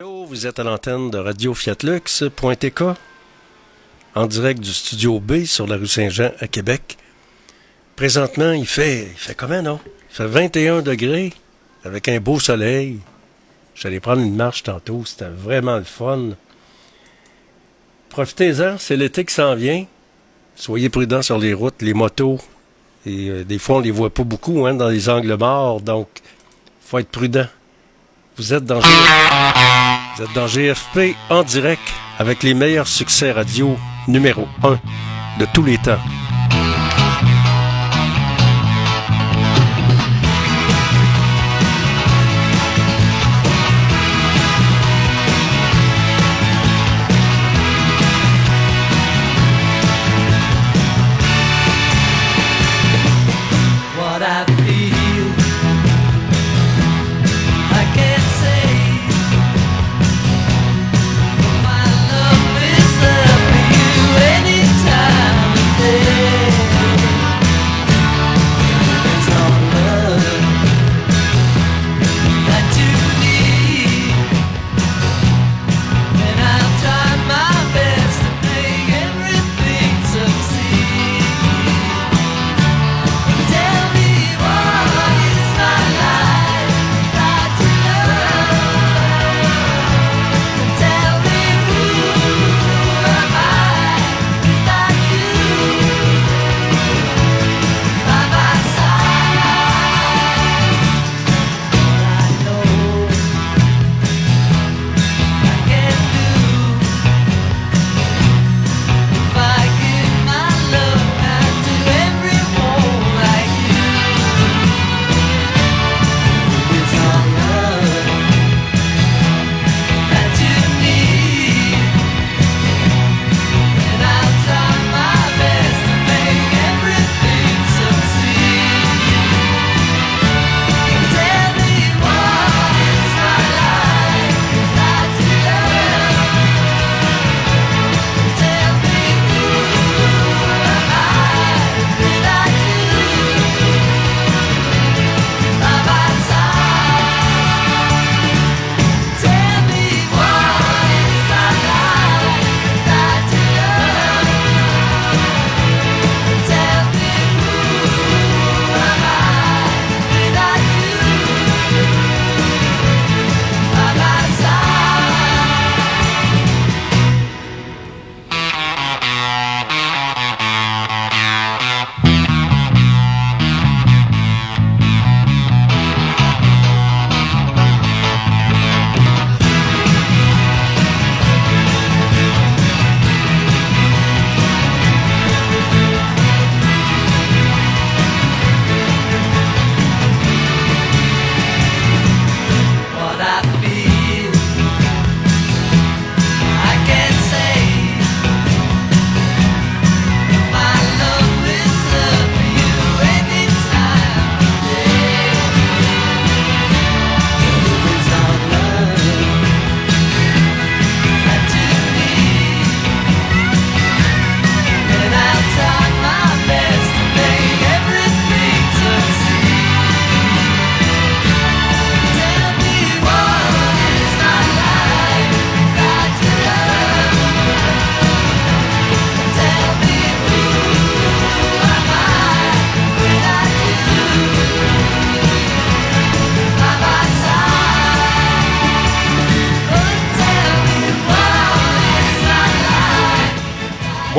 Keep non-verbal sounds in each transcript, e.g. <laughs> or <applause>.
Allô, vous êtes à l'antenne de Radio Fiatlux.tk en direct du studio B sur la rue Saint-Jean à Québec. Présentement, il fait, il fait comment, non? Il fait 21 degrés avec un beau soleil. J'allais prendre une marche tantôt, c'était vraiment le fun. Profitez-en, c'est l'été qui s'en vient. Soyez prudents sur les routes, les motos. Et euh, des fois, on les voit pas beaucoup hein, dans les angles morts, donc faut être prudent. Vous êtes dans, vous GFP en direct avec les meilleurs succès radio numéro 1 de tous les temps.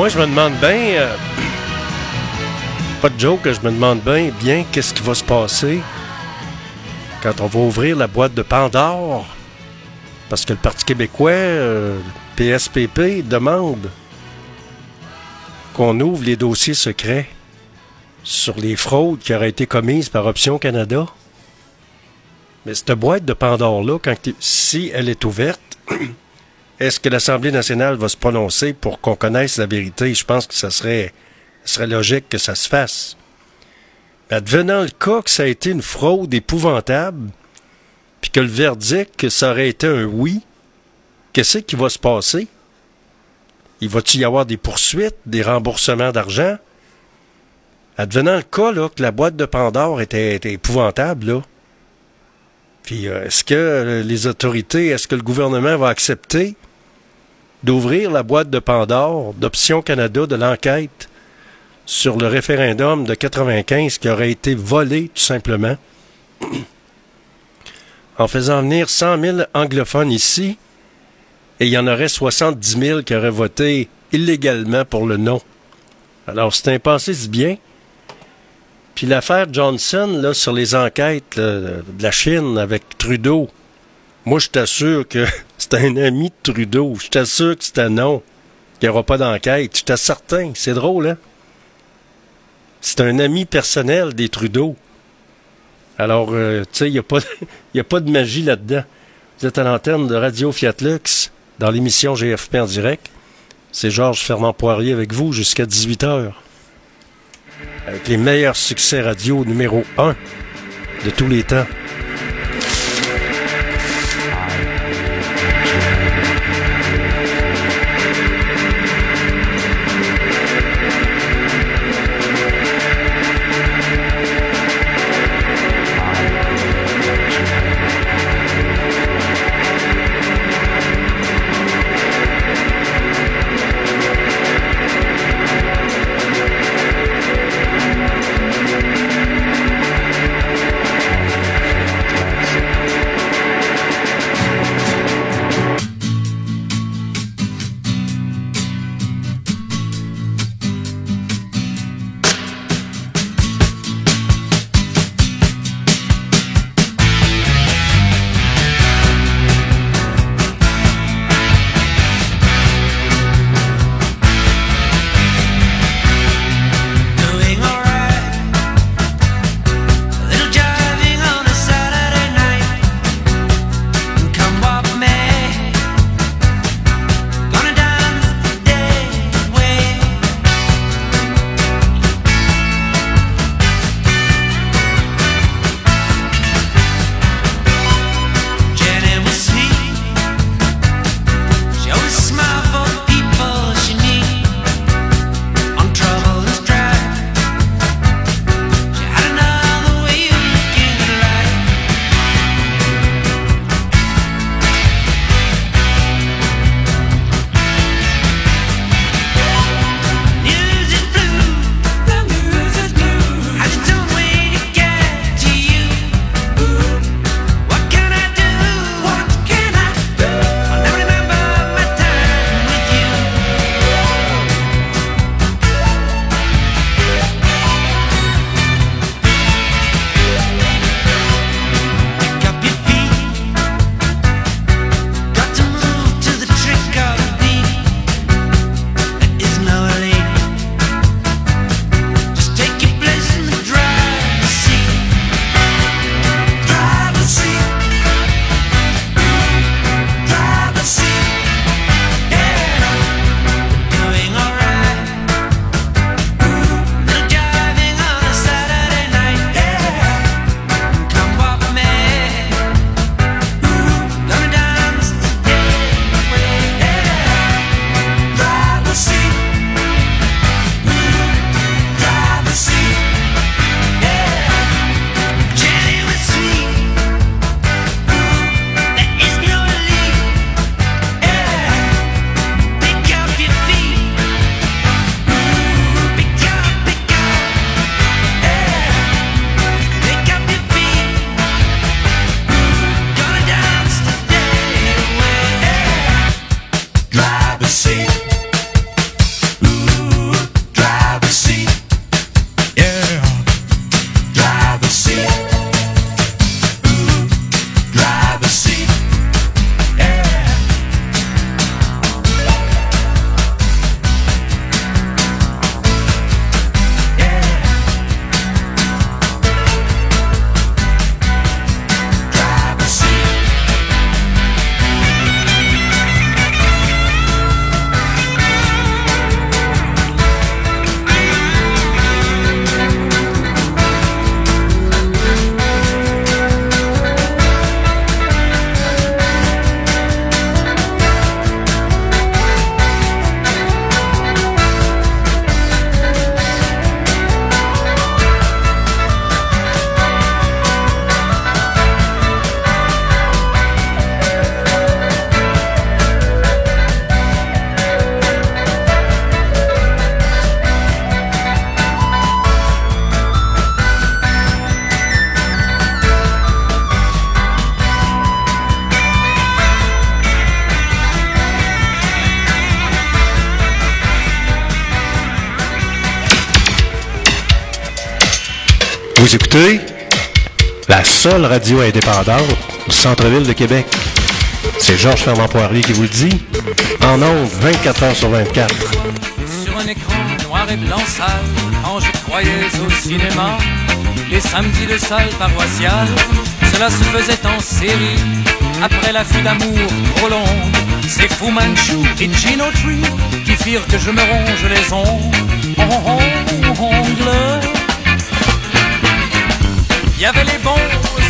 Moi, je me demande bien, euh, pas de joke, je me demande bien, bien qu'est-ce qui va se passer quand on va ouvrir la boîte de Pandore. Parce que le Parti québécois, euh, PSPP, demande qu'on ouvre les dossiers secrets sur les fraudes qui auraient été commises par Option Canada. Mais cette boîte de Pandore-là, si elle est ouverte, <clears throat> est-ce que l'Assemblée nationale va se prononcer pour qu'on connaisse la vérité? Je pense que ça serait, logique que ça se fasse. Mais advenant le cas que ça a été une fraude épouvantable, puis que le verdict, que ça aurait été un oui, qu'est-ce qui va se passer? Il va-t-il y avoir des poursuites, des remboursements d'argent? Advenant le cas là, que la boîte de Pandore était, était épouvantable, là, Puis euh, est-ce que euh, les autorités, est-ce que le gouvernement va accepter d'ouvrir la boîte de Pandore d'Option Canada de l'enquête sur le référendum de 95 qui aurait été volé tout simplement en faisant venir 100 000 anglophones ici et il y en aurait 70 000 qui auraient voté illégalement pour le non. Alors c'est un passé si bien. Puis l'affaire Johnson là, sur les enquêtes de la Chine avec Trudeau, moi je t'assure que <laughs> c'est un ami de Trudeau. Je t'assure que c'est un non. qu'il n'y aura pas d'enquête. Je t'assure certain. C'est drôle, hein? C'est un ami personnel des Trudeau. Alors, euh, tu sais, il n'y a, pas- <laughs> a pas de magie là-dedans. Vous êtes à l'antenne de Radio Fiat Lux dans l'émission GFP en direct. C'est Georges Fernand Poirier avec vous jusqu'à 18h. Avec les meilleurs succès radio numéro 1 de tous les temps. Vous écoutez la seule radio indépendante du centre-ville de Québec. C'est Georges Fernand Poirier qui vous le dit. En ondes, 24 heures sur 24. Sur un écran noir et blanc sale, quand je croyais au cinéma, les samedis de salle paroissiale, cela se faisait en série. Après la fuite d'amour trop longue, c'est Fu Manchu et Gino Tree qui firent que je me ronge les ongles. Il y avait les bons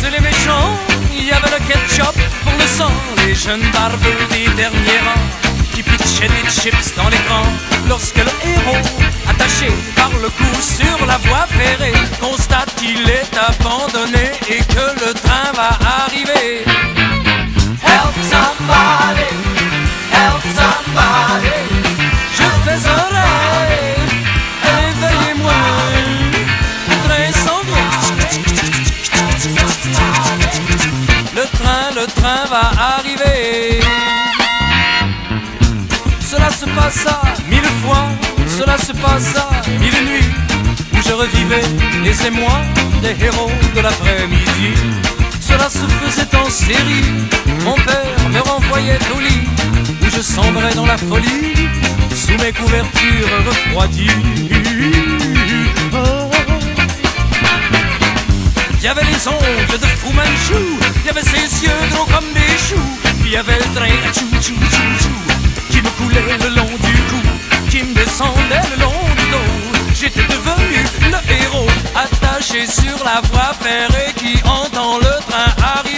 et les méchants, il y avait le ketchup pour le sang, les jeunes barbeux des derniers rangs qui pitchaient des chips dans l'écran lorsque le héros, attaché par le cou sur la voie ferrée, constate qu'il est abandonné et que le train va arriver. Mille nuits où je revivais les émois des héros de l'après-midi. Cela se faisait en série, mon père me renvoyait au lit où je sombrais dans la folie sous mes couvertures refroidies. Il y avait les ongles de Fu Manchu, il y avait ses yeux gros comme des choux, il y avait le train chou chou chou chou qui me coulait le long du cou, qui me descendait le long du dos. J'étais devenu le héros, attaché sur la voie ferrée qui entend le train arriver.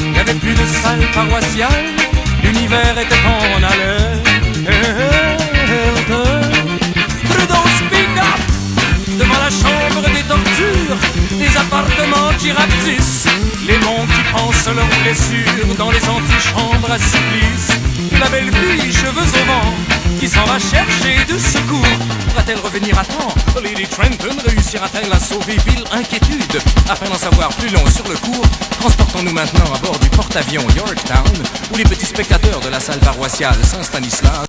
Il n'y avait plus de salle paroissiale. L'univers était en alerte Trudeau speak up. Devant la chambre des tortures Des appartements qui Les monts qui pensent leurs blessures dans les antichambres à supplice. La belle fille, cheveux au vent, qui s'en va chercher de secours. Pourra-t-elle revenir à temps? Lady Trenton réussira-t-elle à sauver Bill? Inquiétude. Afin d'en savoir plus long sur le cours, transportons-nous maintenant à bord du porte-avions Yorktown, où les petits spectateurs de la salle paroissiale Saint-Stanislas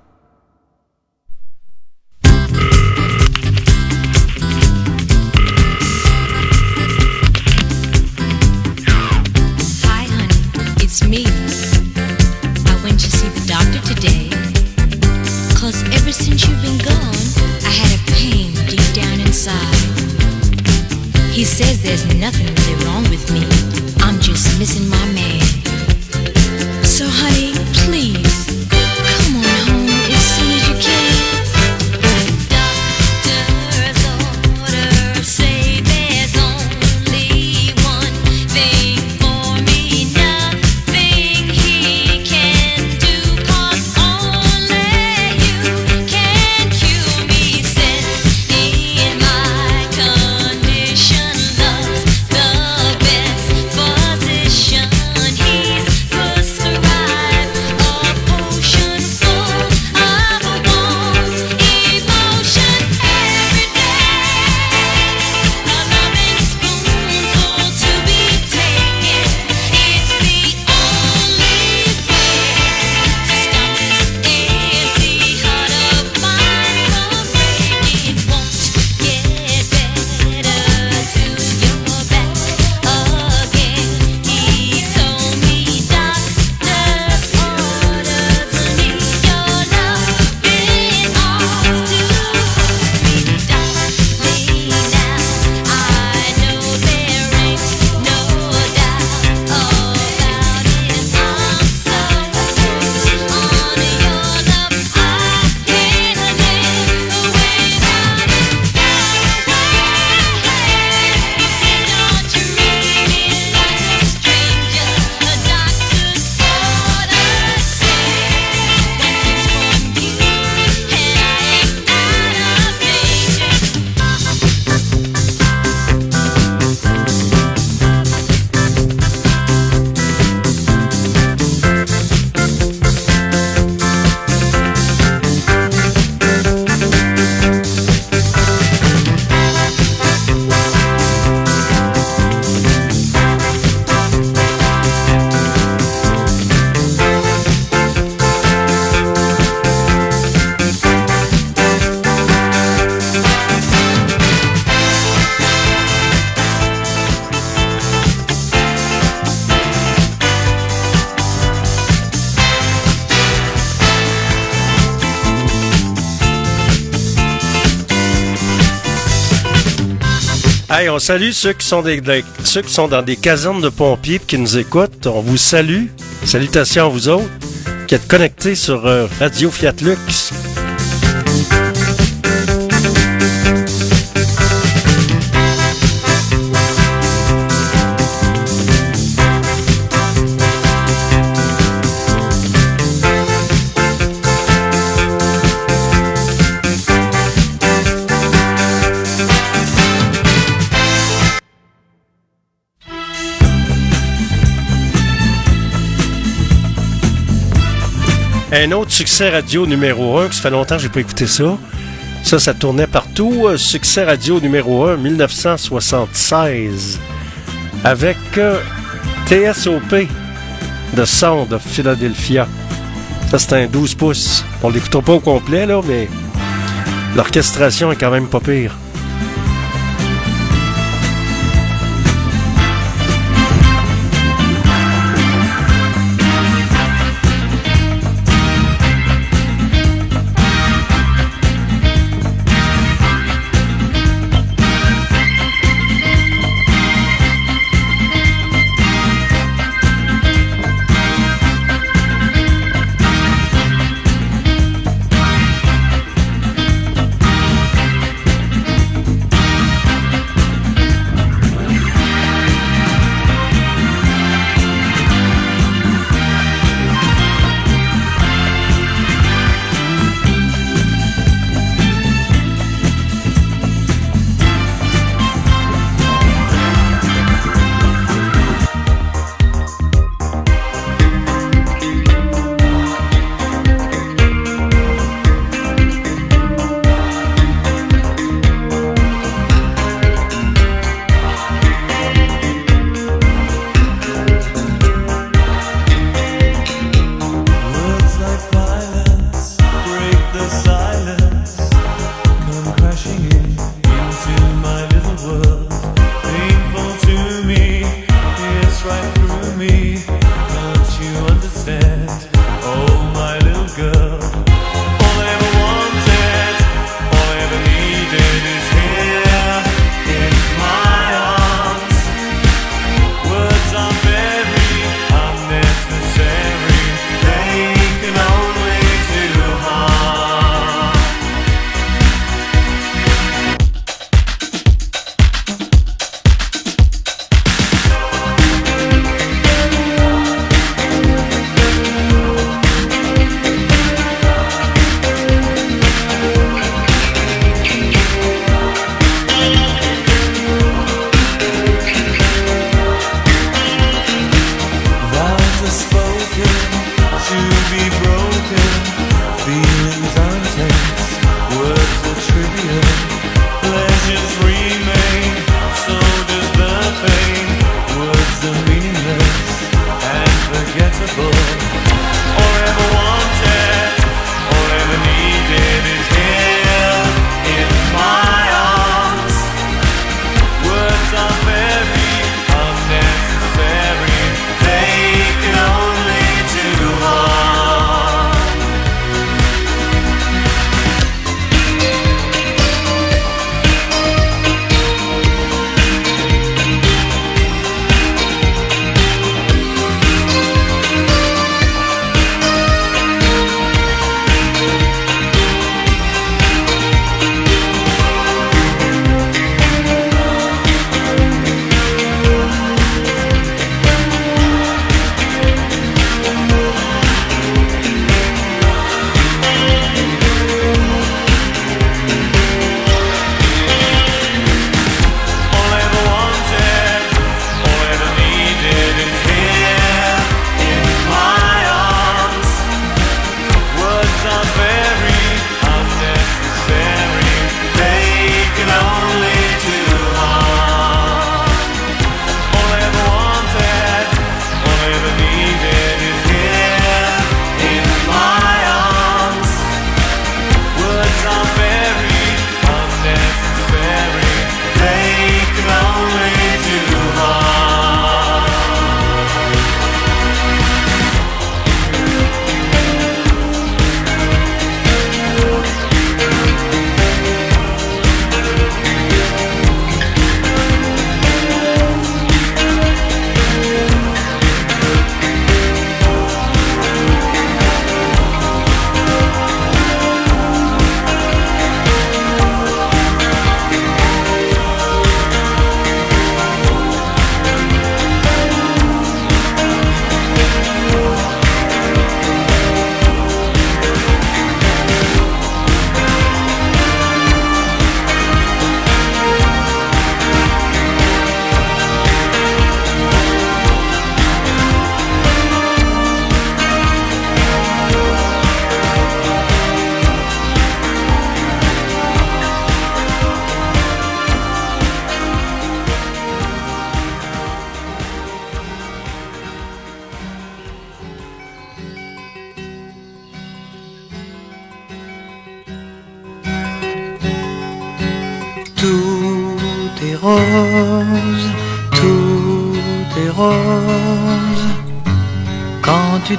salue ceux qui sont dans des casernes de pompiers qui nous écoutent. On vous salue. Salutations à vous autres qui êtes connectés sur euh, Radio Fiat Lux. Un autre succès radio numéro 1, que ça fait longtemps que j'ai pas écouté ça. Ça, ça tournait partout. Euh, Succès radio numéro 1, 1976. Avec euh, TSOP, The Sound of Philadelphia. Ça, c'est un 12 pouces. On l'écoutera pas au complet, là, mais l'orchestration est quand même pas pire.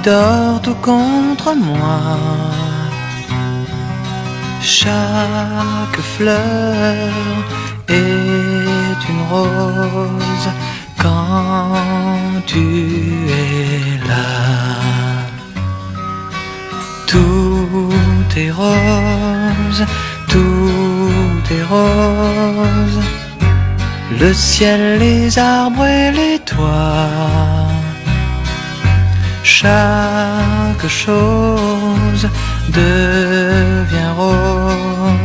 dors tout contre moi. Chaque fleur est une rose quand tu es là. Tout est rose, tout est rose. Le ciel, les arbres et les toits chaque chose devient rose.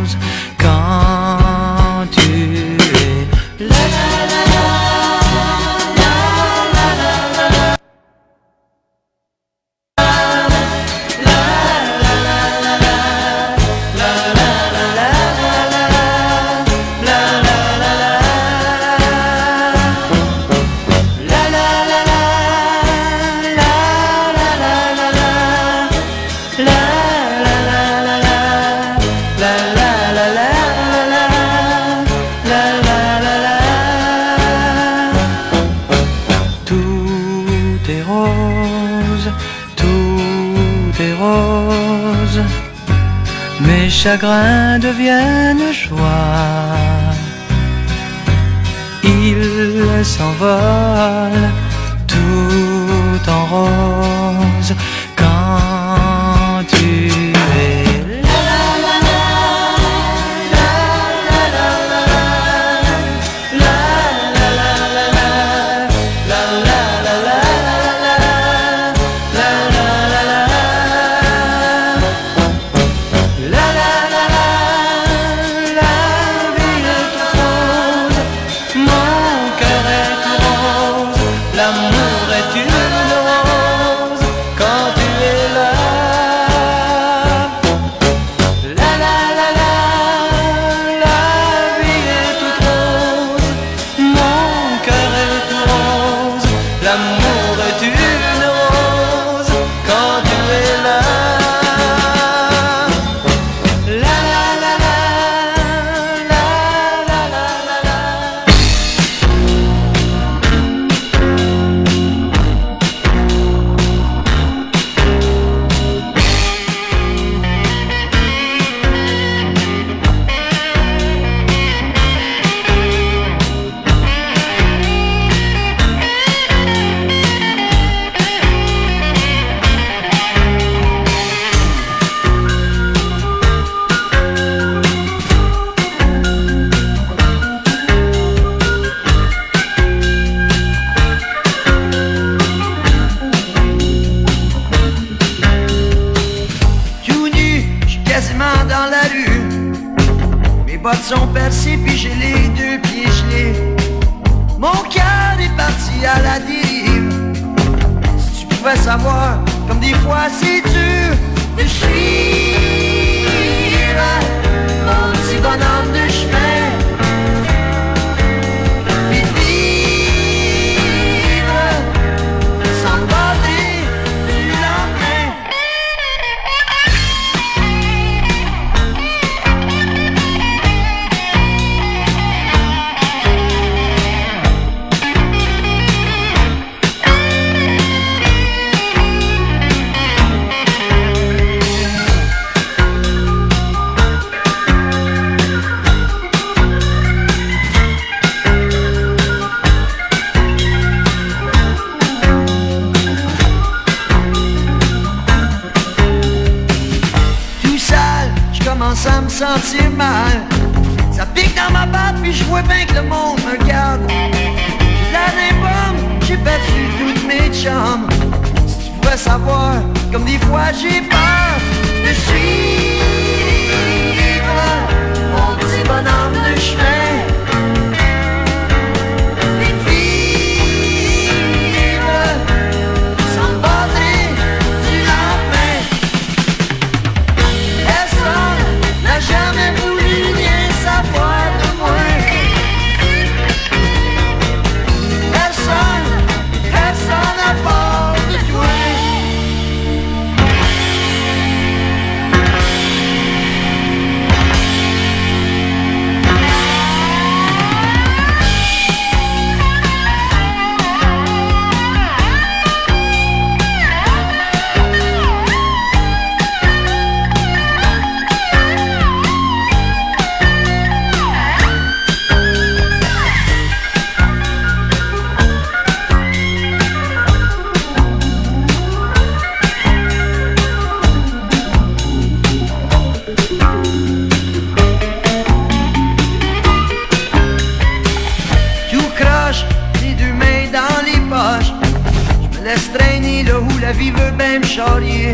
Où la vie veut bien me charrier.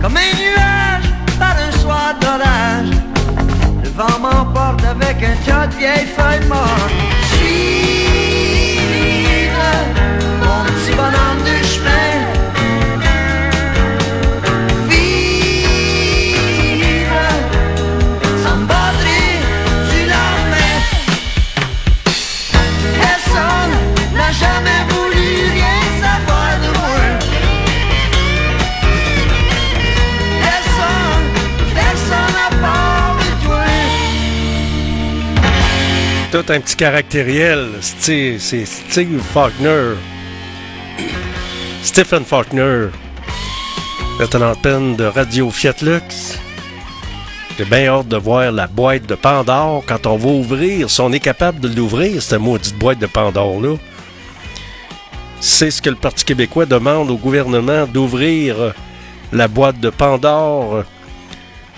Comme un nuage par un soir d'orage. Le vent m'emporte avec un tas de vieilles feuilles mortes. Tout un petit caractériel. C'est Steve Faulkner. Stephen Faulkner. Lieutenant de peine de Radio Fiat Lux. J'ai bien hâte de voir la boîte de Pandore quand on va ouvrir. Si on est capable de l'ouvrir, cette maudite boîte de Pandore-là. C'est ce que le Parti québécois demande au gouvernement d'ouvrir la boîte de Pandore.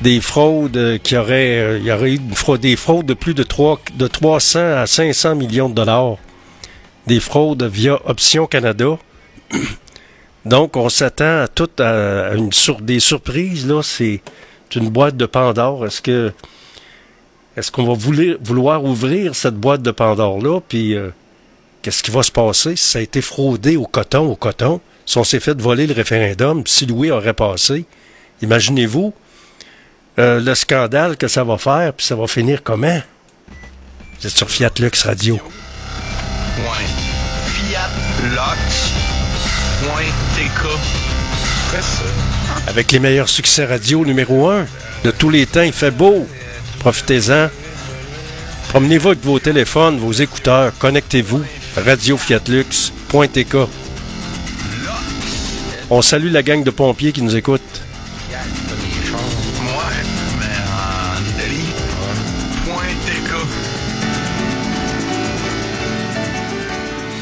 Des fraudes euh, qui auraient. euh, Il y aurait eu des fraudes de plus de, 3, de 300 à 500 millions de dollars. Des fraudes via Option Canada. <clears throat> Donc, on s'attend à tout à une sur, des surprises. Là, c'est une boîte de Pandore. Est-ce que est-ce qu'on va vouloir, vouloir ouvrir cette boîte de Pandore là Puis euh, qu'est-ce qui va se passer? Si ça a été fraudé au coton, au coton Si on s'est fait voler le référendum, si Louis aurait passé, imaginez-vous euh, le scandale que ça va faire, puis ça va finir comment? Vous êtes sur Fiat Lux Radio. Fiat Lux. TK. Avec les meilleurs succès radio numéro 1 de tous les temps, il fait beau. Profitez-en. Promenez-vous avec vos téléphones, vos écouteurs, connectez-vous. radiofiatlux.tk. On salue la gang de pompiers qui nous écoute.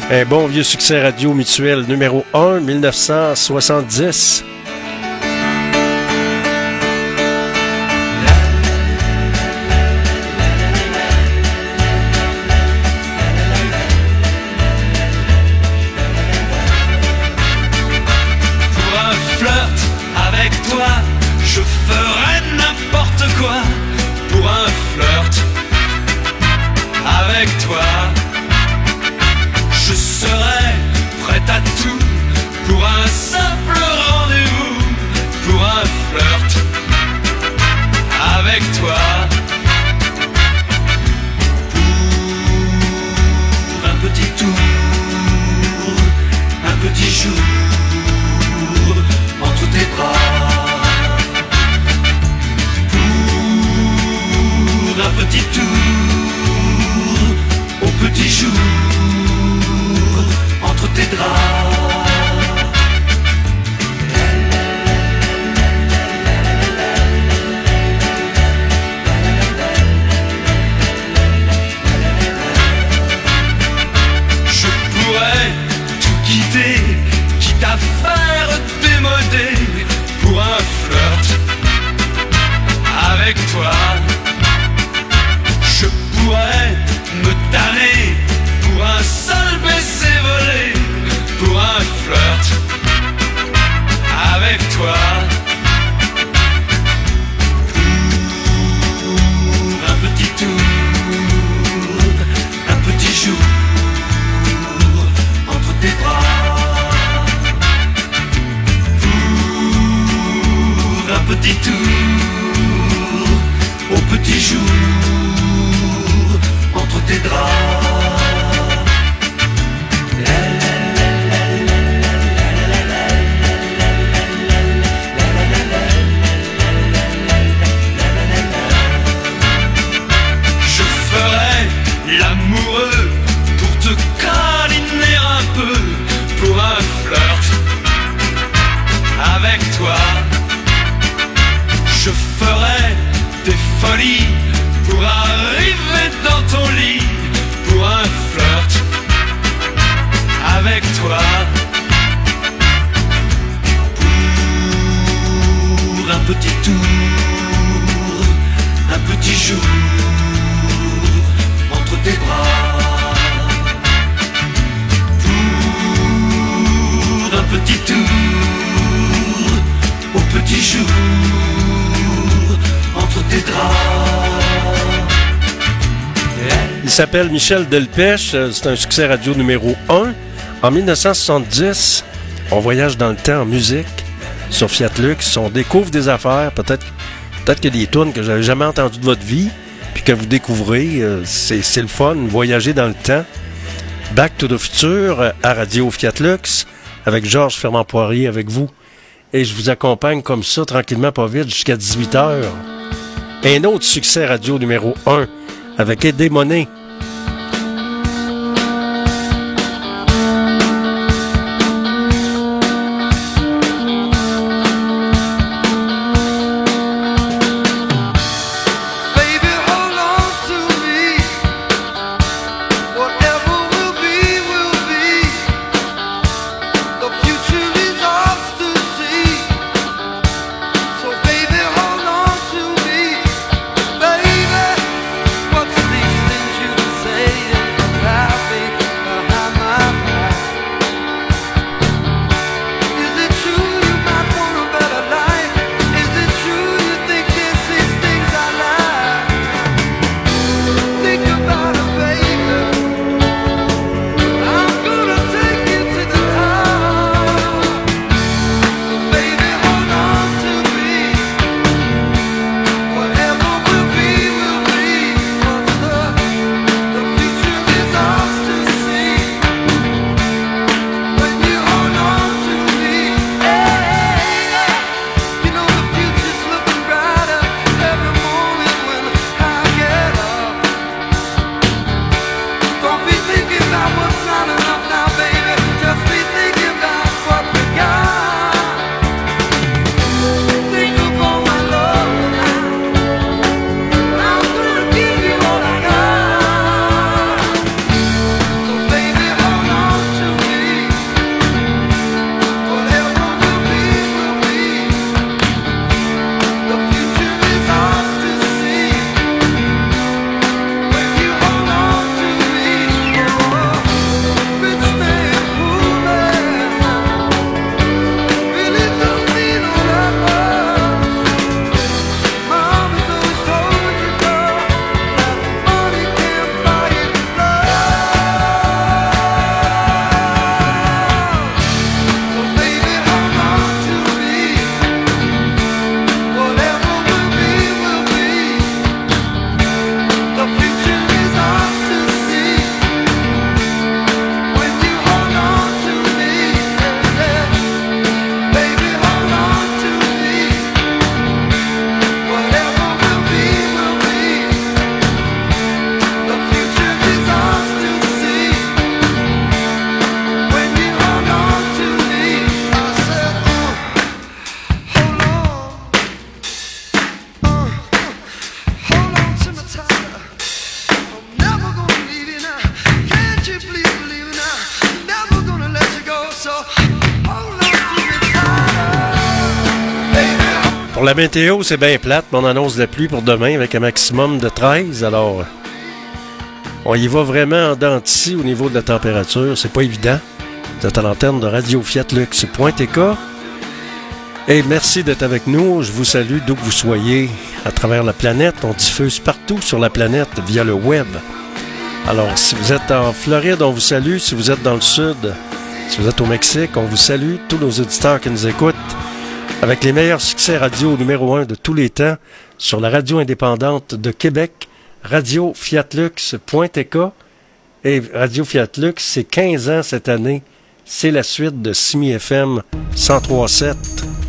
Un bon vieux succès radio mutuel numéro 1, 1970. Tes draps Michel Delpech. euh, C'est un succès radio numéro 1. En 1970, on voyage dans le temps en musique sur Fiat Lux. On découvre des affaires. Peut-être peut-être qu'il y des tunes que n'avez jamais entendues de votre vie puis que vous découvrez. Euh, C'est le fun, voyager dans le temps. Back to the Future euh, à Radio Fiat Lux avec Georges Fermand-Poirier avec vous. Et je vous accompagne comme ça, tranquillement, pas vite, jusqu'à 18h. Un autre succès radio numéro 1 avec Eddie Monet. Météo, c'est bien plate, mais on annonce de la pluie pour demain avec un maximum de 13. Alors, on y va vraiment en dents au niveau de la température. C'est pas évident. Vous êtes à l'antenne de Radio Fiat Lux.tk. Et merci d'être avec nous. Je vous salue d'où que vous soyez à travers la planète. On diffuse partout sur la planète via le web. Alors, si vous êtes en Floride, on vous salue. Si vous êtes dans le sud, si vous êtes au Mexique, on vous salue. Tous nos auditeurs qui nous écoutent avec les meilleurs succès radio numéro un de tous les temps sur la radio indépendante de Québec, Radio Fiatlux.tk. Et Radio Fiatlux, c'est 15 ans cette année. C'est la suite de Simi FM 103.7.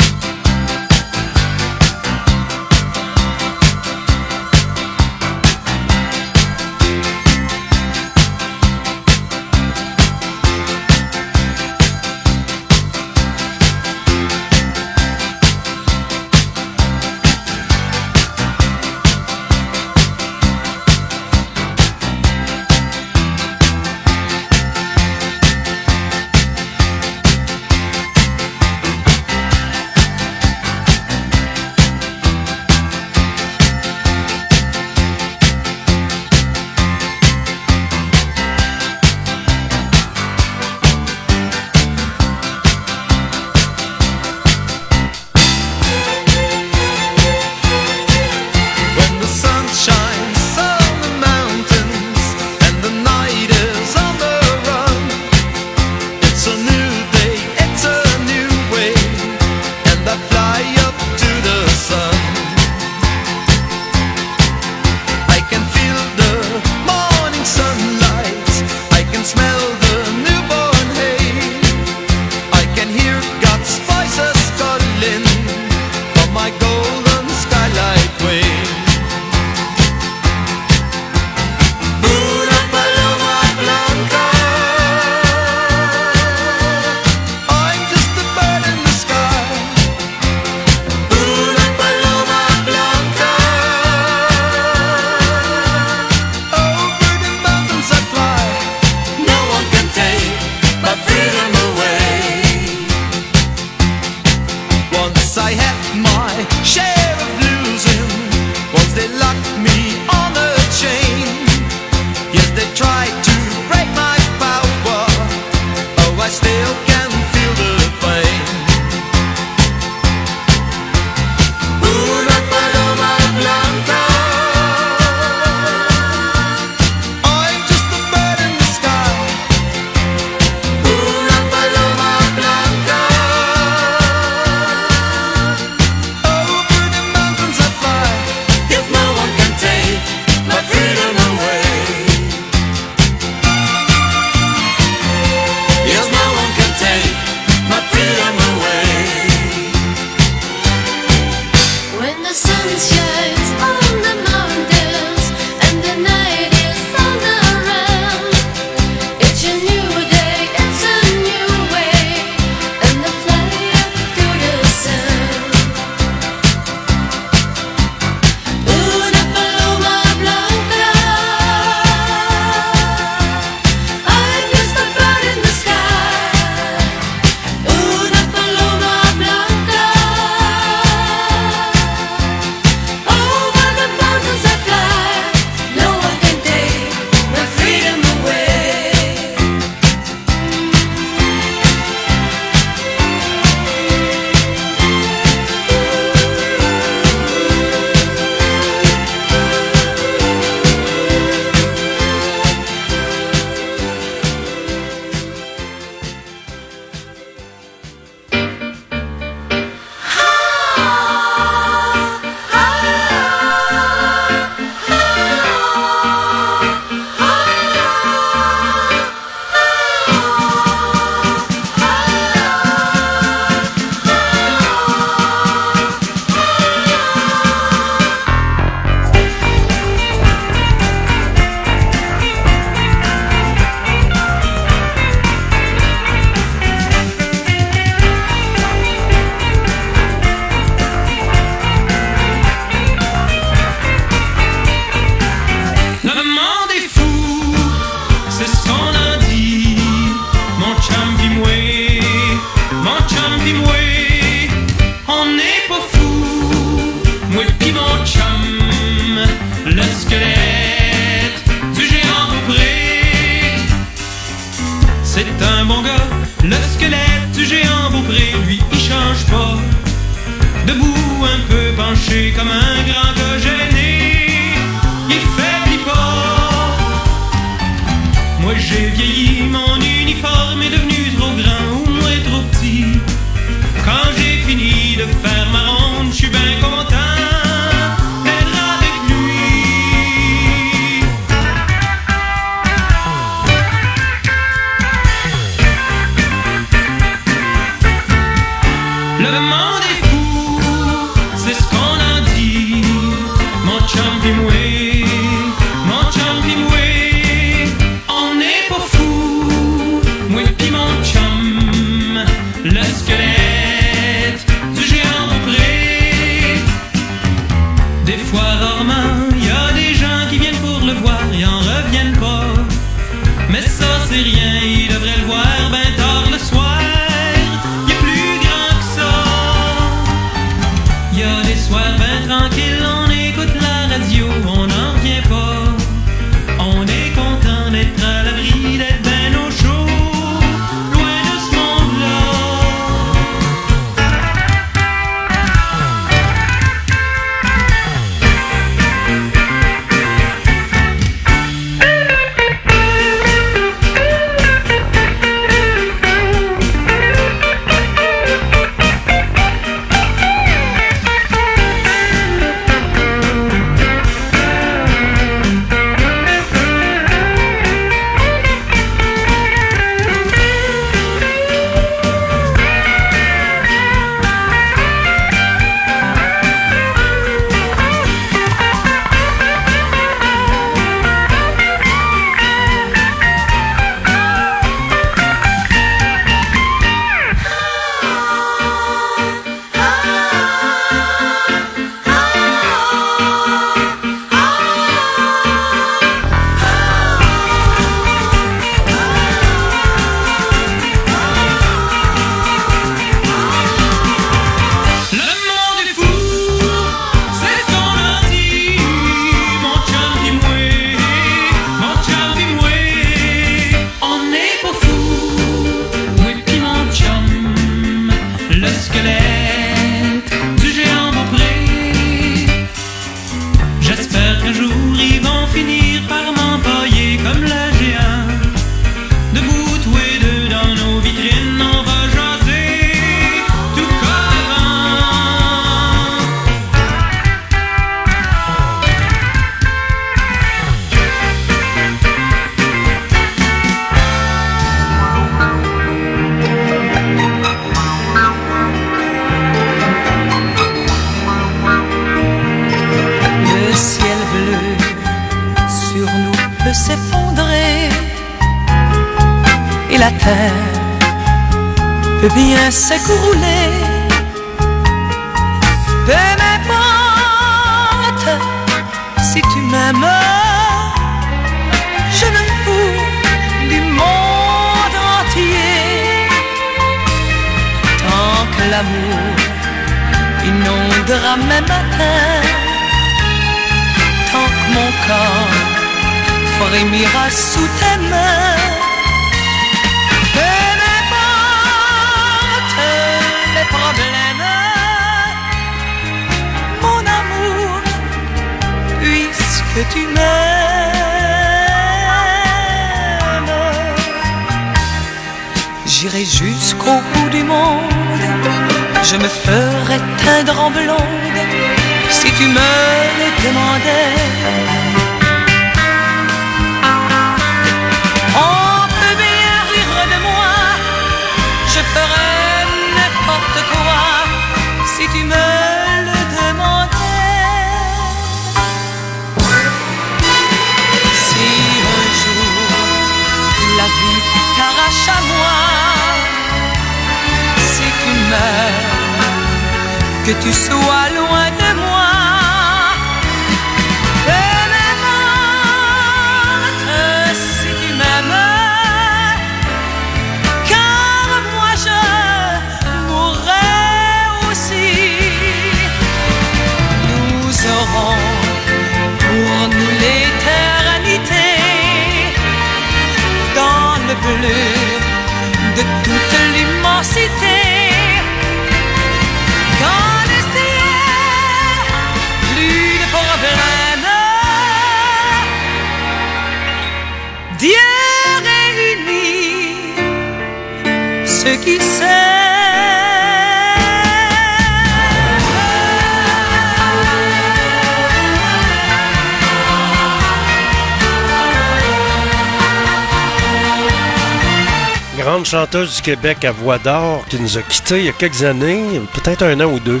chanteuse du Québec à voix d'or qui nous a quittés il y a quelques années, peut-être un an ou deux.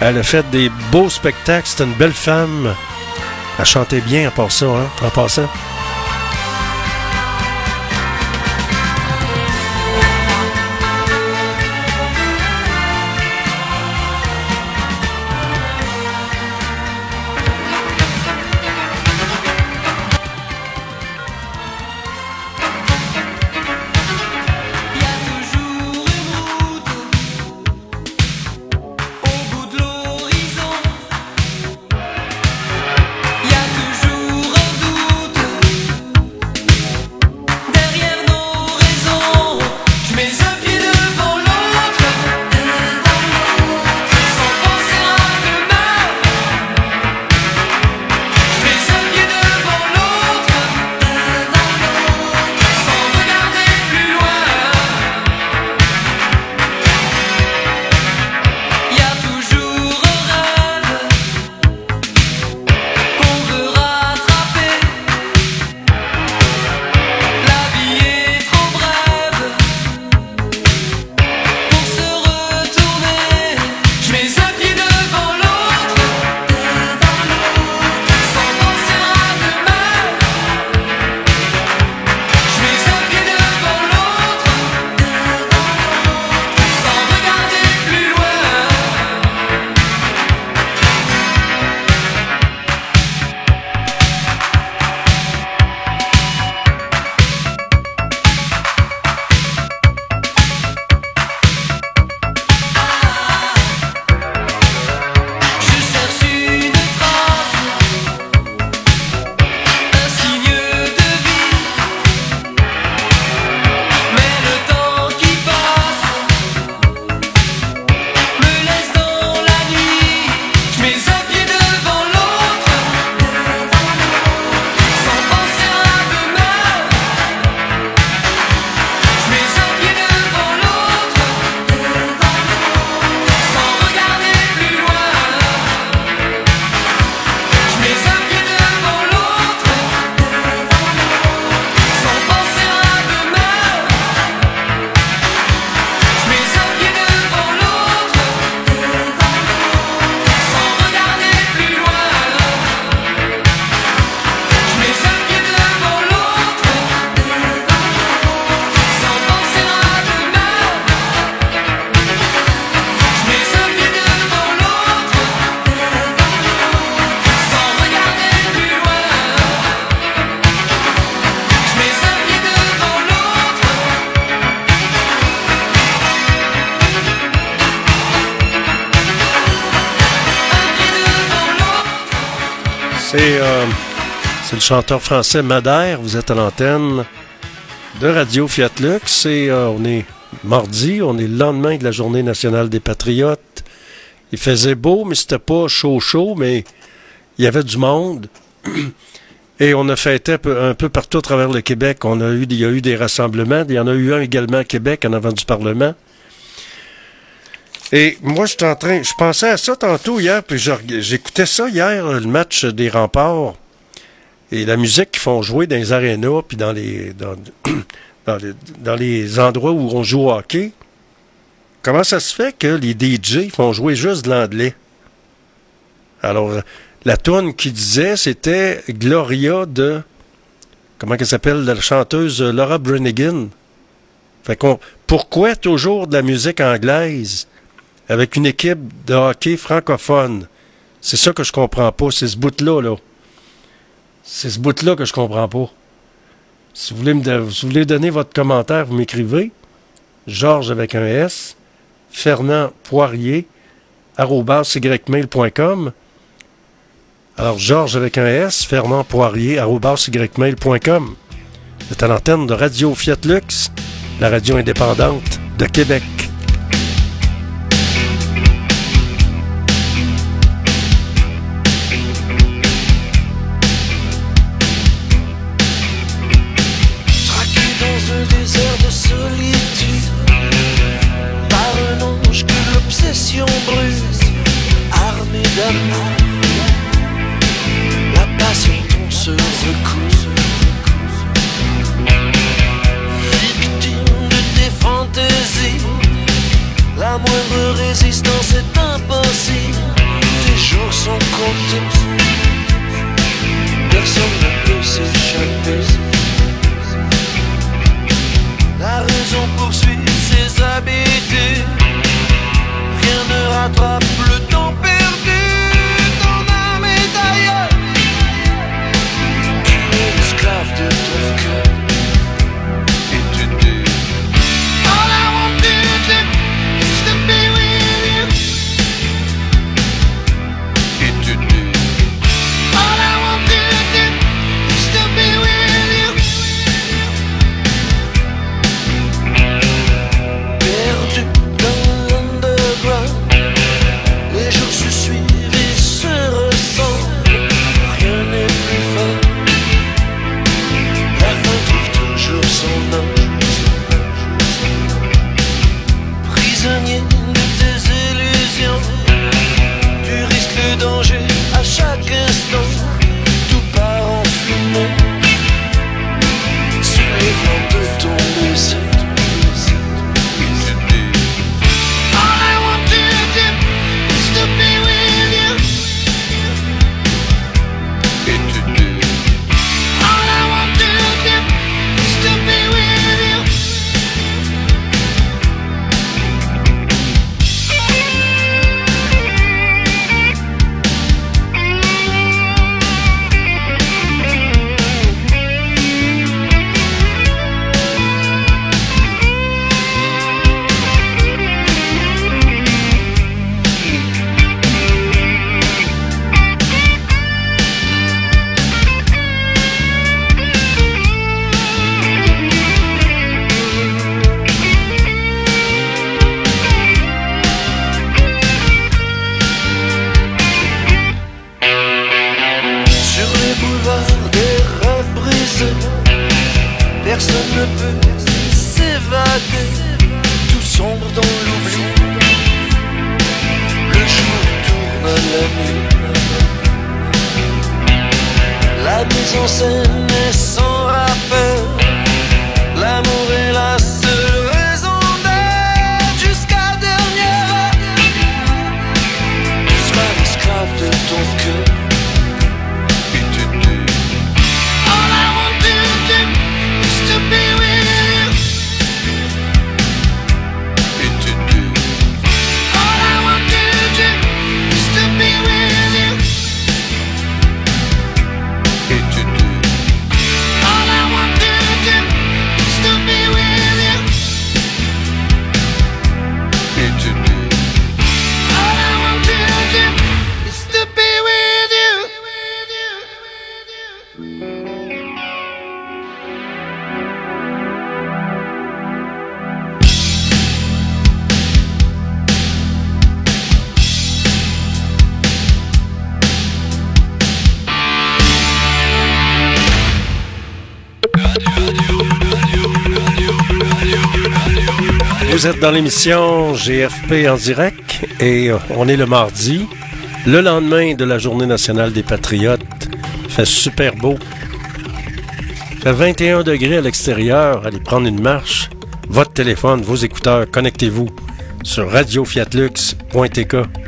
Elle a fait des beaux spectacles, c'était une belle femme. Elle chantait bien à part ça, hein, en passant. Chanteur français Madère. Vous êtes à l'antenne de Radio Fiat Lux. Et euh, on est mardi, on est le lendemain de la Journée nationale des Patriotes. Il faisait beau, mais c'était pas chaud chaud, mais il y avait du monde. Et on a fêté un peu, partout à travers le Québec. Il y a eu des rassemblements. Il y en a eu un également à Québec en avant du Parlement. Et moi, j'étais en train, je pensais à ça tantôt hier, puis je j'écoutais ça hier, le match des remparts, et la musique qu'ils font jouer dans les arénas, puis <clears throat> dans les, dans, les, endroits où on joue au hockey. Comment ça se fait que les DJ font jouer juste de l'anglais? Alors, la tune qui disait, c'était Gloria de, comment qu'elle s'appelle, la chanteuse Laura Branigan. Fait qu'on, pourquoi toujours de la musique anglaise avec une équipe de hockey francophone? C'est ça que je comprends pas, c'est ce bout-là, là. C'est ce bout-là que je comprends pas. Si vous voulez me vous voulez donner votre commentaire, vous m'écrivez. Georges avec un S, Fernand Poirier, ymail.com. Alors, Georges avec un S, Fernand Poirier, ymail.com. C'est à l'antenne de Radio Fiat Lux, la radio indépendante de Québec. résistance est impossible. Tes jours sont comptés. Personne ne peut s'échapper. La raison poursuit ses habitudes. Rien ne rattrape le temps. dans l'émission GFP en direct et euh, on est le mardi, le lendemain de la Journée nationale des patriotes. Fait super beau. Fait 21 degrés à l'extérieur, allez prendre une marche. Votre téléphone, vos écouteurs, connectez-vous sur radiofiatlux.tk.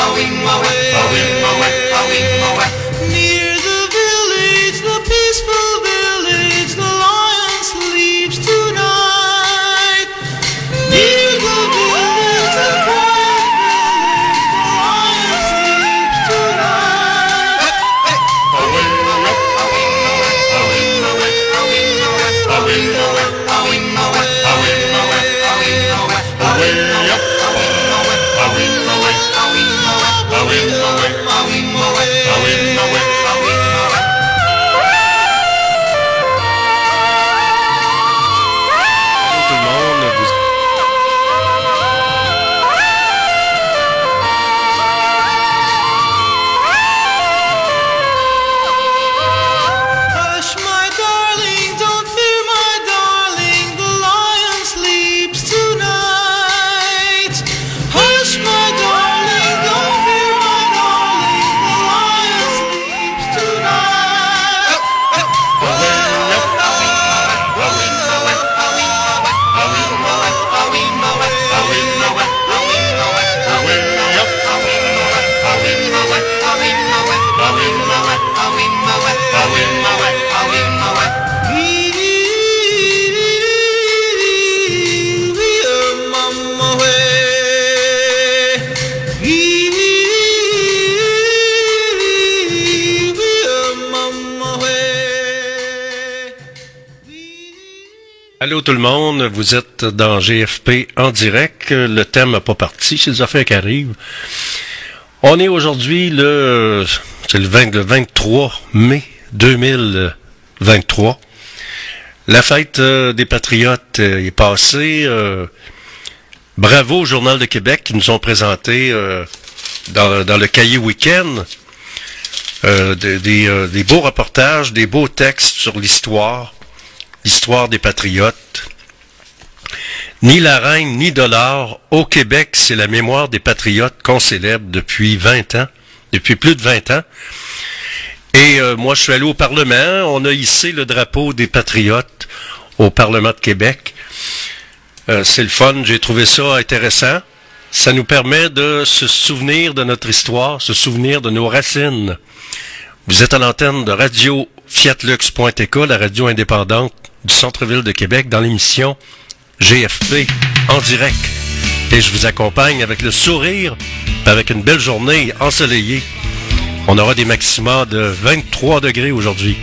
wowing, wowing. Tout le monde. Vous êtes dans GFP en direct. Le thème n'a pas parti, c'est des affaires qui arrivent. On est aujourd'hui le, c'est le, 20 le 23 mai 2023. La fête euh, des Patriotes euh, est passée. euh, bravo au Journal de Québec qui nous ont présenté dans, le cahier week-end des beaux reportages, des beaux textes sur l'histoire, l'histoire des Patriotes. Ni la reine, ni dollar. Au Québec, c'est la mémoire des Patriotes qu'on célèbre depuis 20 ans, depuis plus de 20 ans. Et euh, moi, je suis allé au Parlement. On a hissé le drapeau des Patriotes au Parlement de Québec. Euh, c'est le fun. J'ai trouvé ça intéressant. Ça nous permet de se souvenir de notre histoire, se souvenir de nos racines. Vous êtes à l'antenne de Radio la radio indépendante du centre-ville de Québec, dans l'émission GFP en direct. Et je vous accompagne avec le sourire, avec une belle journée ensoleillée. On aura des maxima de 23 degrés aujourd'hui.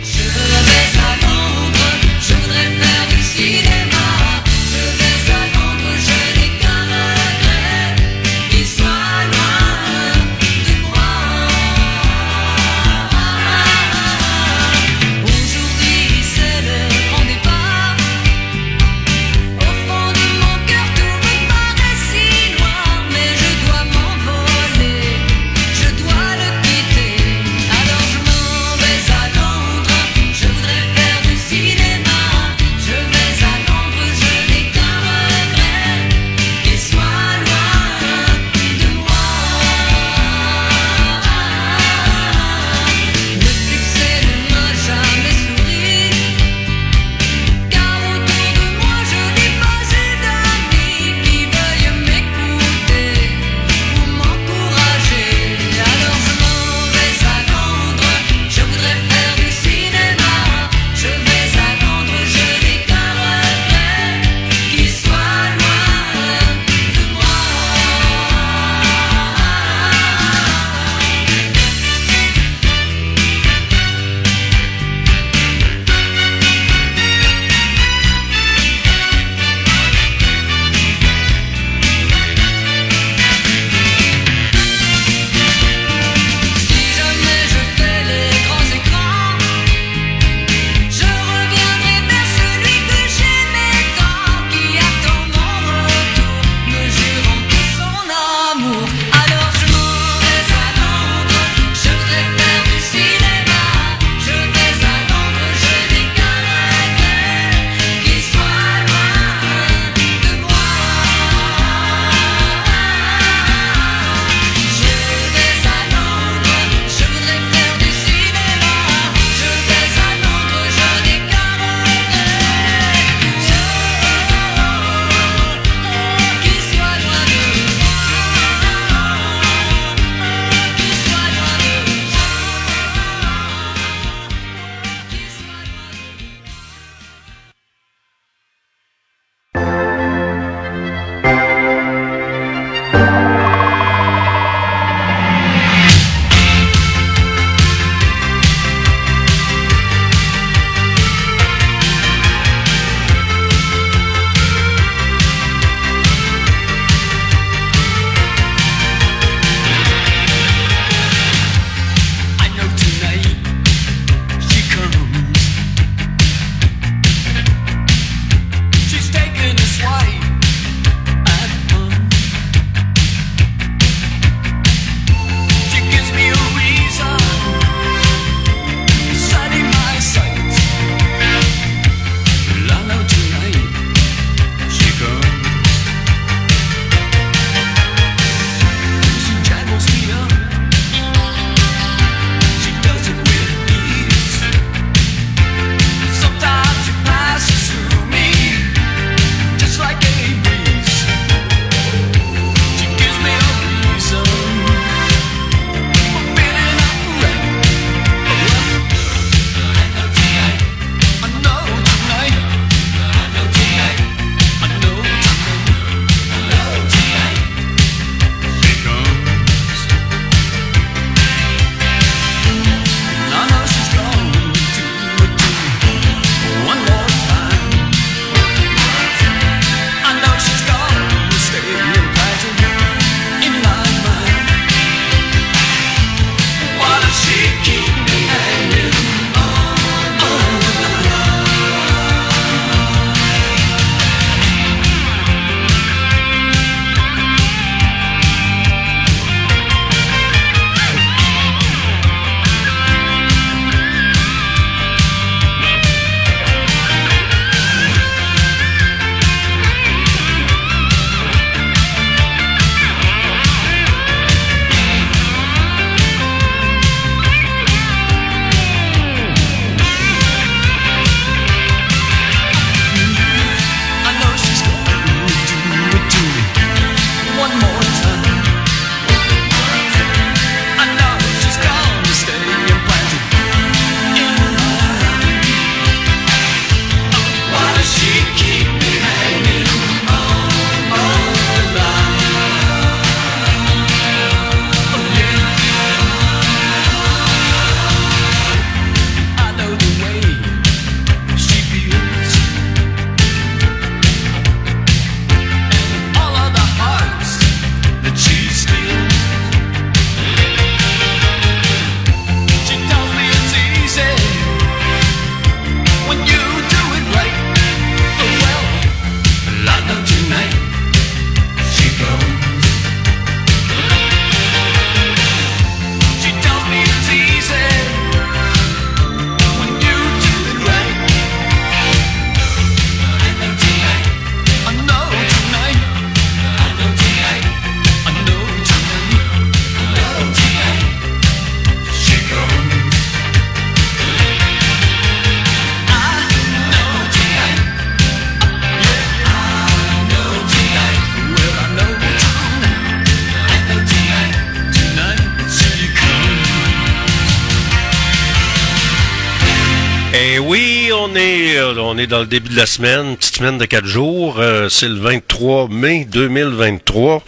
dans le début de la semaine, petite semaine de quatre jours. Euh, c'est le 23 mai 2023.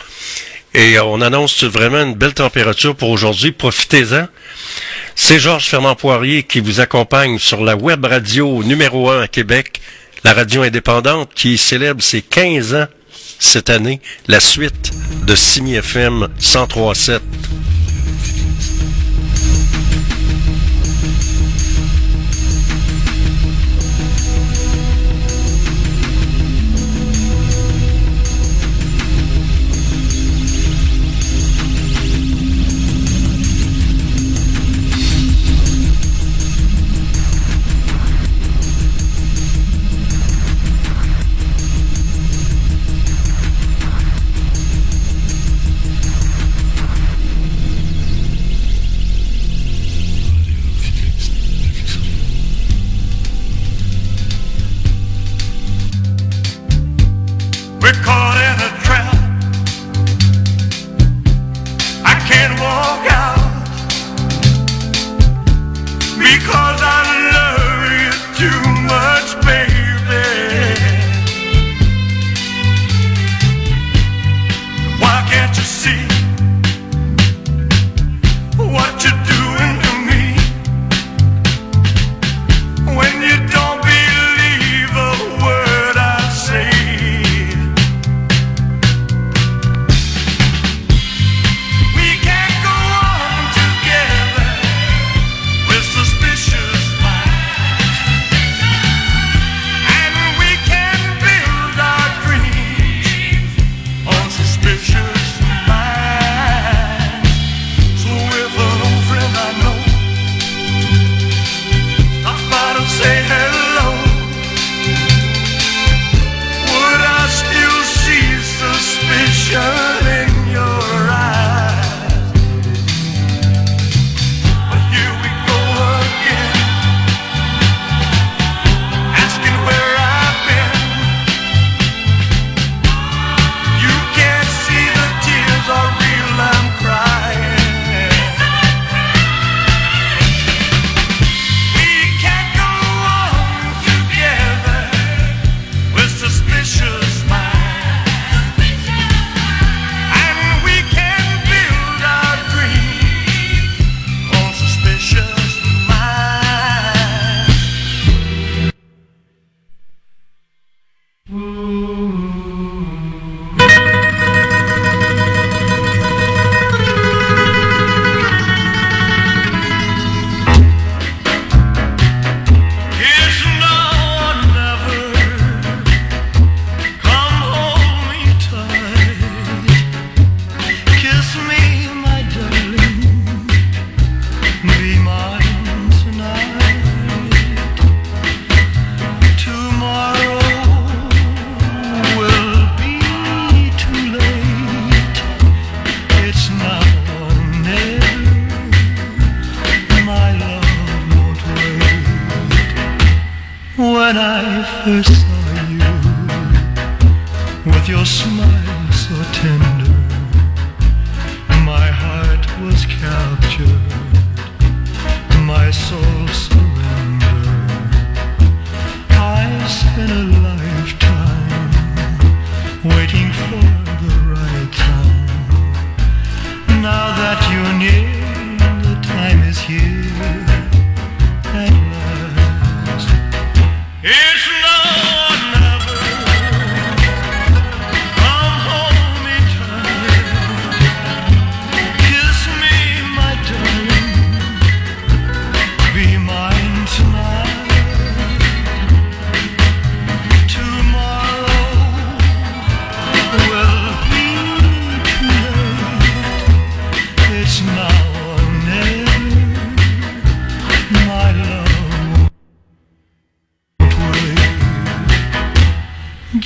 Et euh, on annonce vraiment une belle température pour aujourd'hui. Profitez-en. C'est Georges Fernand-Poirier qui vous accompagne sur la web radio numéro 1 à Québec, la radio indépendante qui célèbre ses 15 ans cette année, la suite de Signe FM 1037.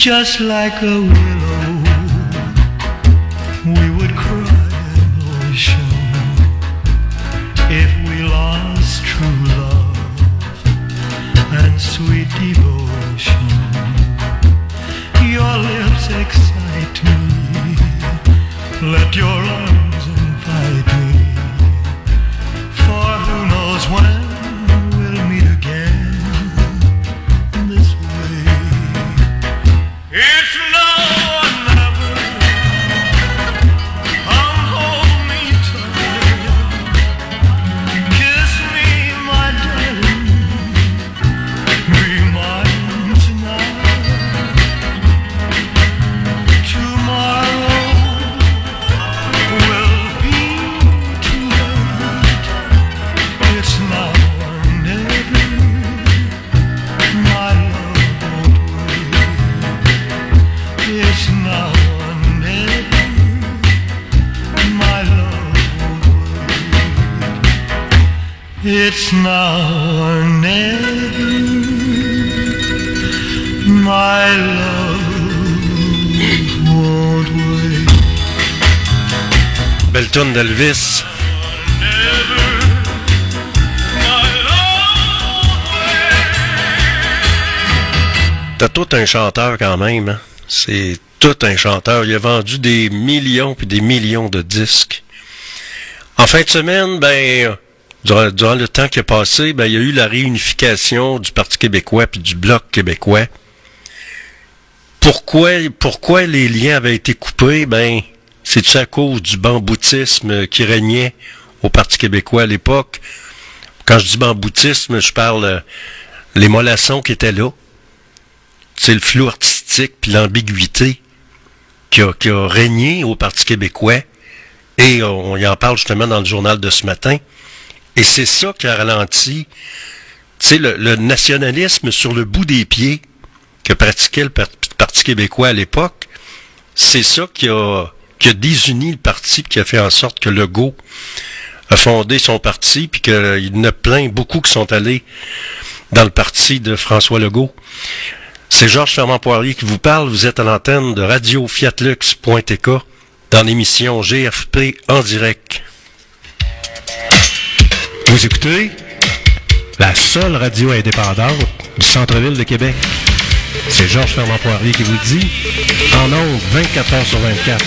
Just like a chanteur quand même. hein. C'est tout un chanteur. Il a vendu des millions puis des millions de disques. En fin de semaine, ben, durant, durant le temps qui a passé, ben, il y a eu la réunification du Parti québécois puis du Bloc québécois. Pourquoi, pourquoi les liens avaient été coupés? Ben, c'est à cause du bamboutisme qui régnait au Parti québécois à l'époque? Quand je dis bamboutisme, je parle euh, les mollassons qui étaient là. C'est le flou artistique puis l'ambiguïté qui a, qui a régné au Parti québécois. Et on y en parle justement dans le journal de ce matin. Et c'est ça qui a ralenti, sais, le, le nationalisme sur le bout des pieds que pratiquait le Par- Parti québécois à l'époque. C'est ça qui a, qui a désuni le parti puis qui a fait en sorte que Legault a fondé son parti puis qu'il y en a plein, beaucoup qui sont allés dans le parti de François Legault. C'est Georges Fermand Poirier qui vous parle. Vous êtes à l'antenne de Radio Fiatlux.tk dans l'émission GFP en direct. Vous écoutez la seule radio indépendante du centre-ville de Québec. C'est Georges Fermand Poirier qui vous dit. En ondes, 24 heures sur 24.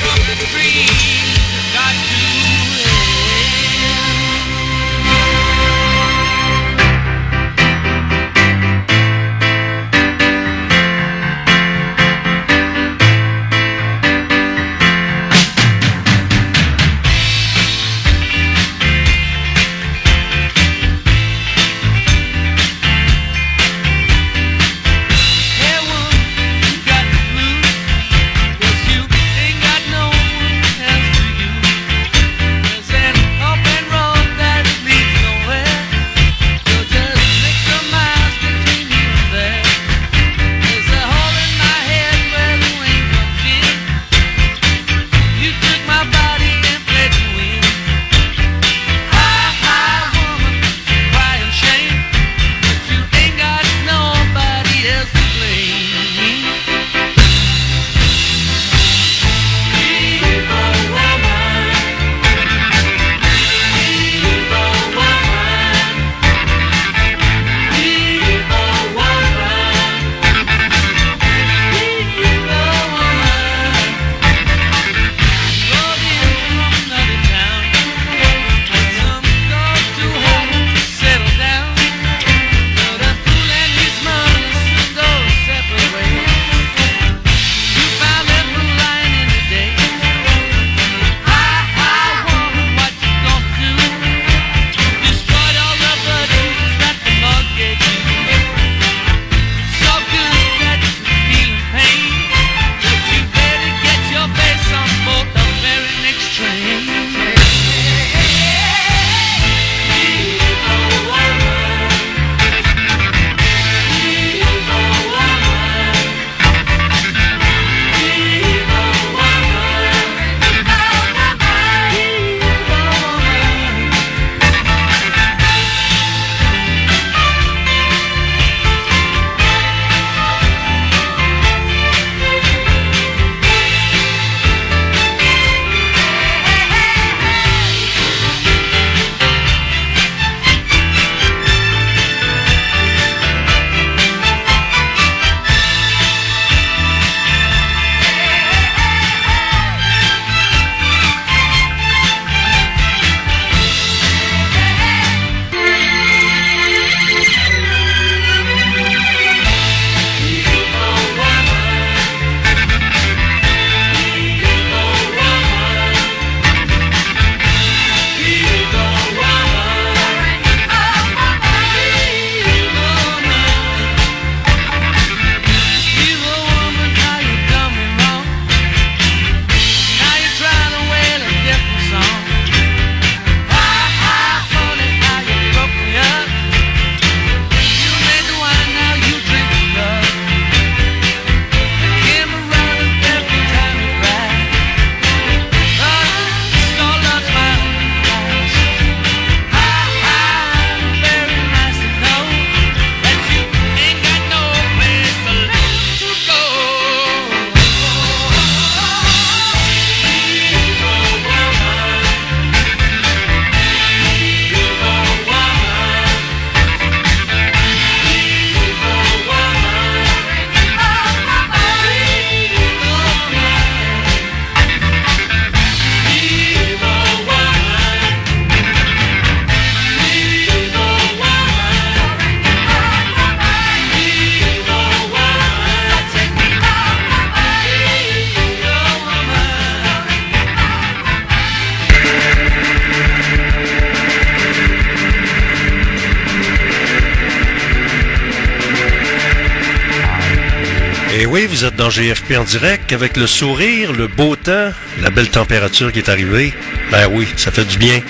GFP en direct avec le sourire, le beau temps, la belle température qui est arrivée. Ben oui, ça fait du bien.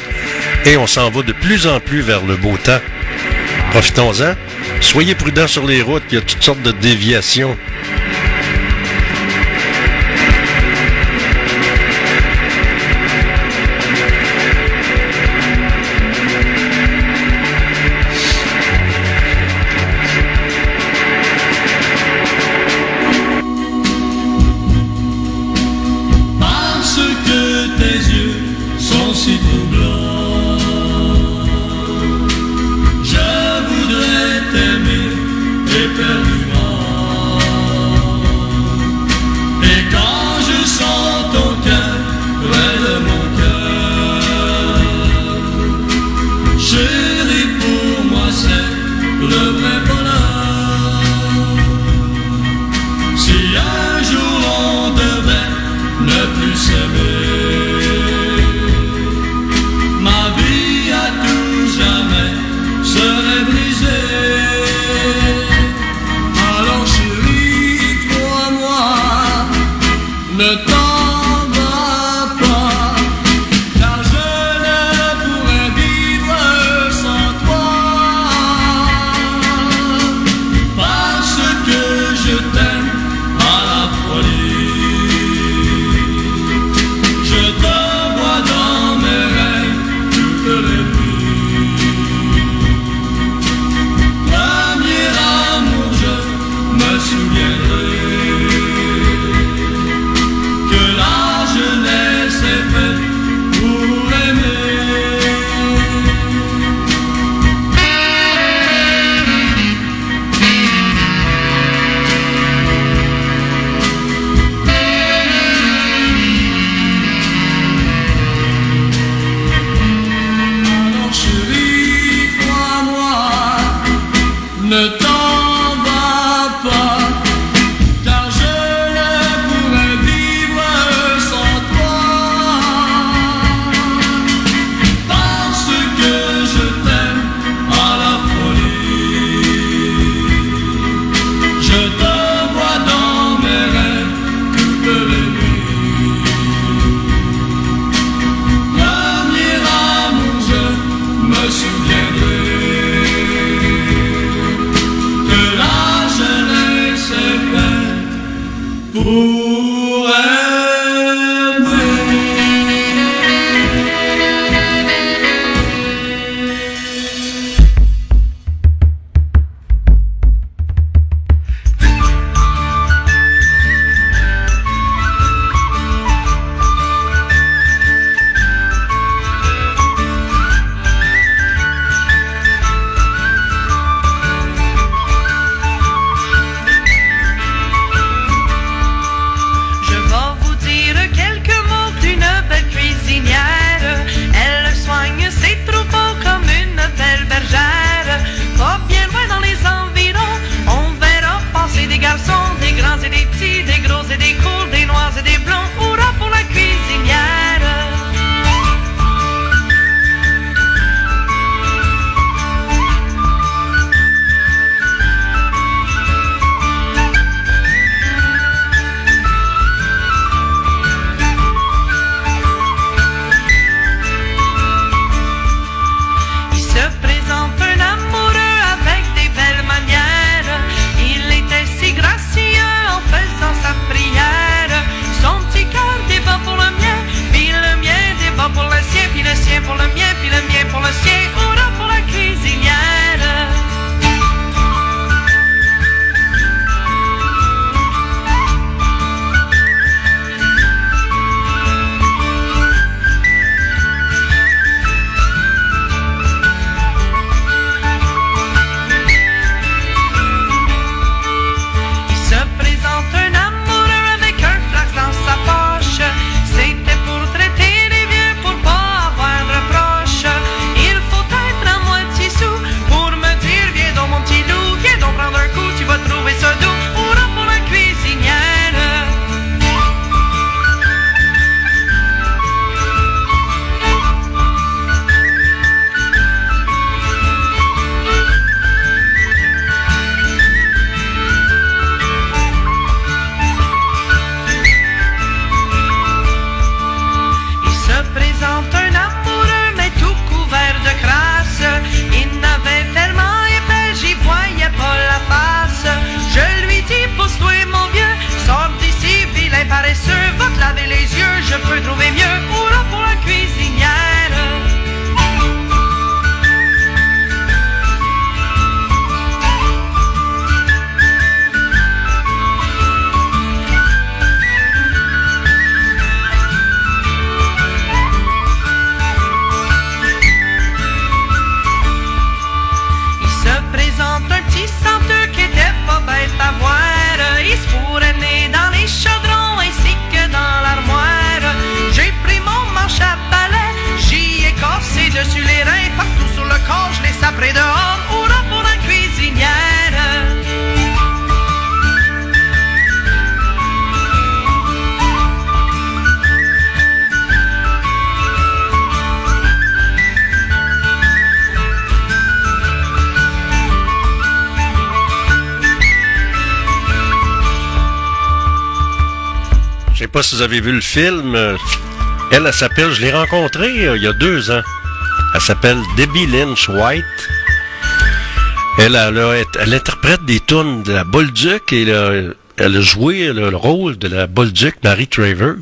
Et on s'en va de plus en plus vers le beau temps. Profitons-en. Soyez prudents sur les routes, il y a toutes sortes de déviations. Pas si vous avez vu le film. Elle, elle s'appelle, je l'ai rencontrée euh, il y a deux ans. Elle s'appelle Debbie Lynch White. Elle, interprète des tunes de la Bolduc et le- elle a joué le, le rôle de la Bolduc Marie Travers.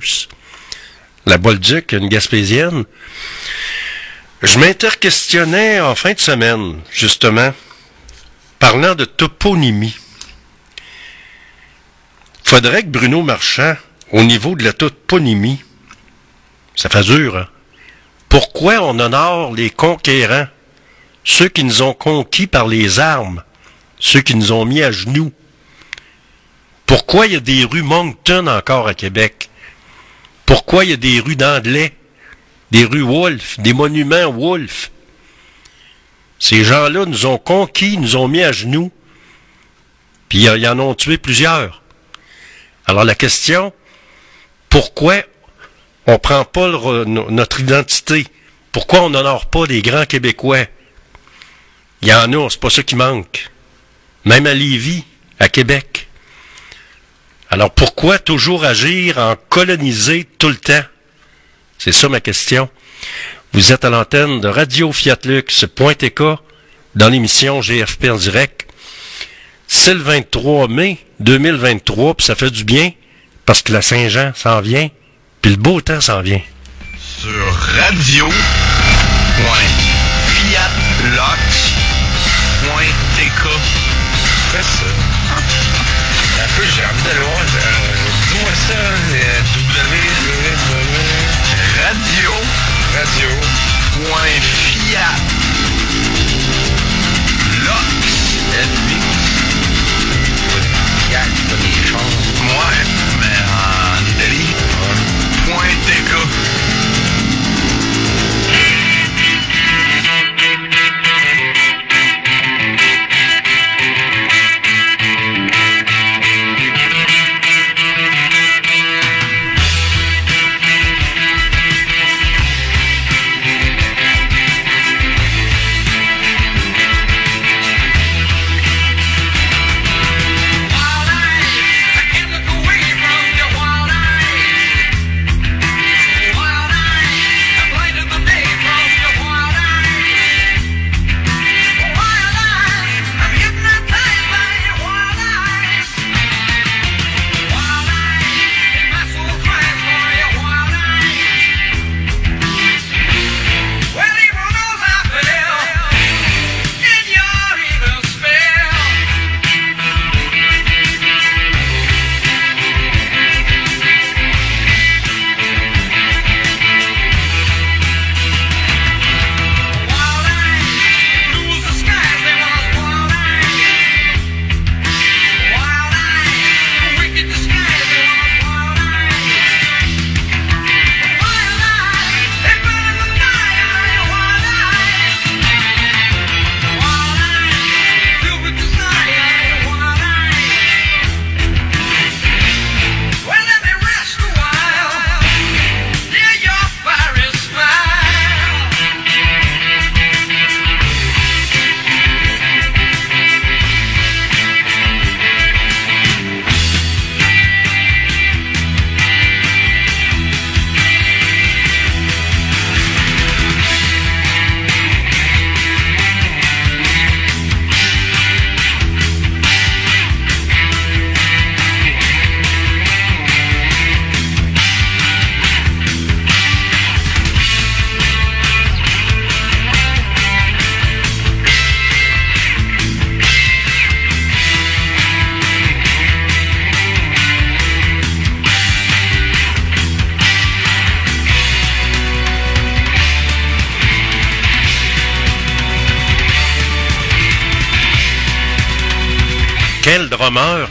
La Bolduc, une Gaspésienne. Je m'interquestionnais en fin de semaine, justement, parlant de toponymie. Faudrait que Bruno Marchand, au niveau de la toponymie, ça fait dur, hein? Pourquoi on honore les conquérants, ceux qui nous ont conquis par les armes, ceux qui nous ont mis à genoux? Pourquoi il y a des rues Moncton encore à Québec? Pourquoi il y a des rues d'Anglais, des rues Wolfe, des monuments Wolfe? Ces gens-là nous ont conquis, nous ont mis à genoux, puis ils en ont tué plusieurs. Alors la question, pourquoi on prend pas notre identité? Pourquoi on n'honore pas les grands Québécois? Il y en a, c'est pas ça qui manque. Même à Lévis, à Québec. Alors pourquoi toujours agir en coloniser tout le temps? C'est ça ma question. Vous êtes à l'antenne de Radio Fiat Lux.tk dans l'émission GFP en direct. C'est le 23 mai 2023, puis ça fait du bien parce que la Saint-Jean s'en vient, puis le beau temps s'en vient. Sur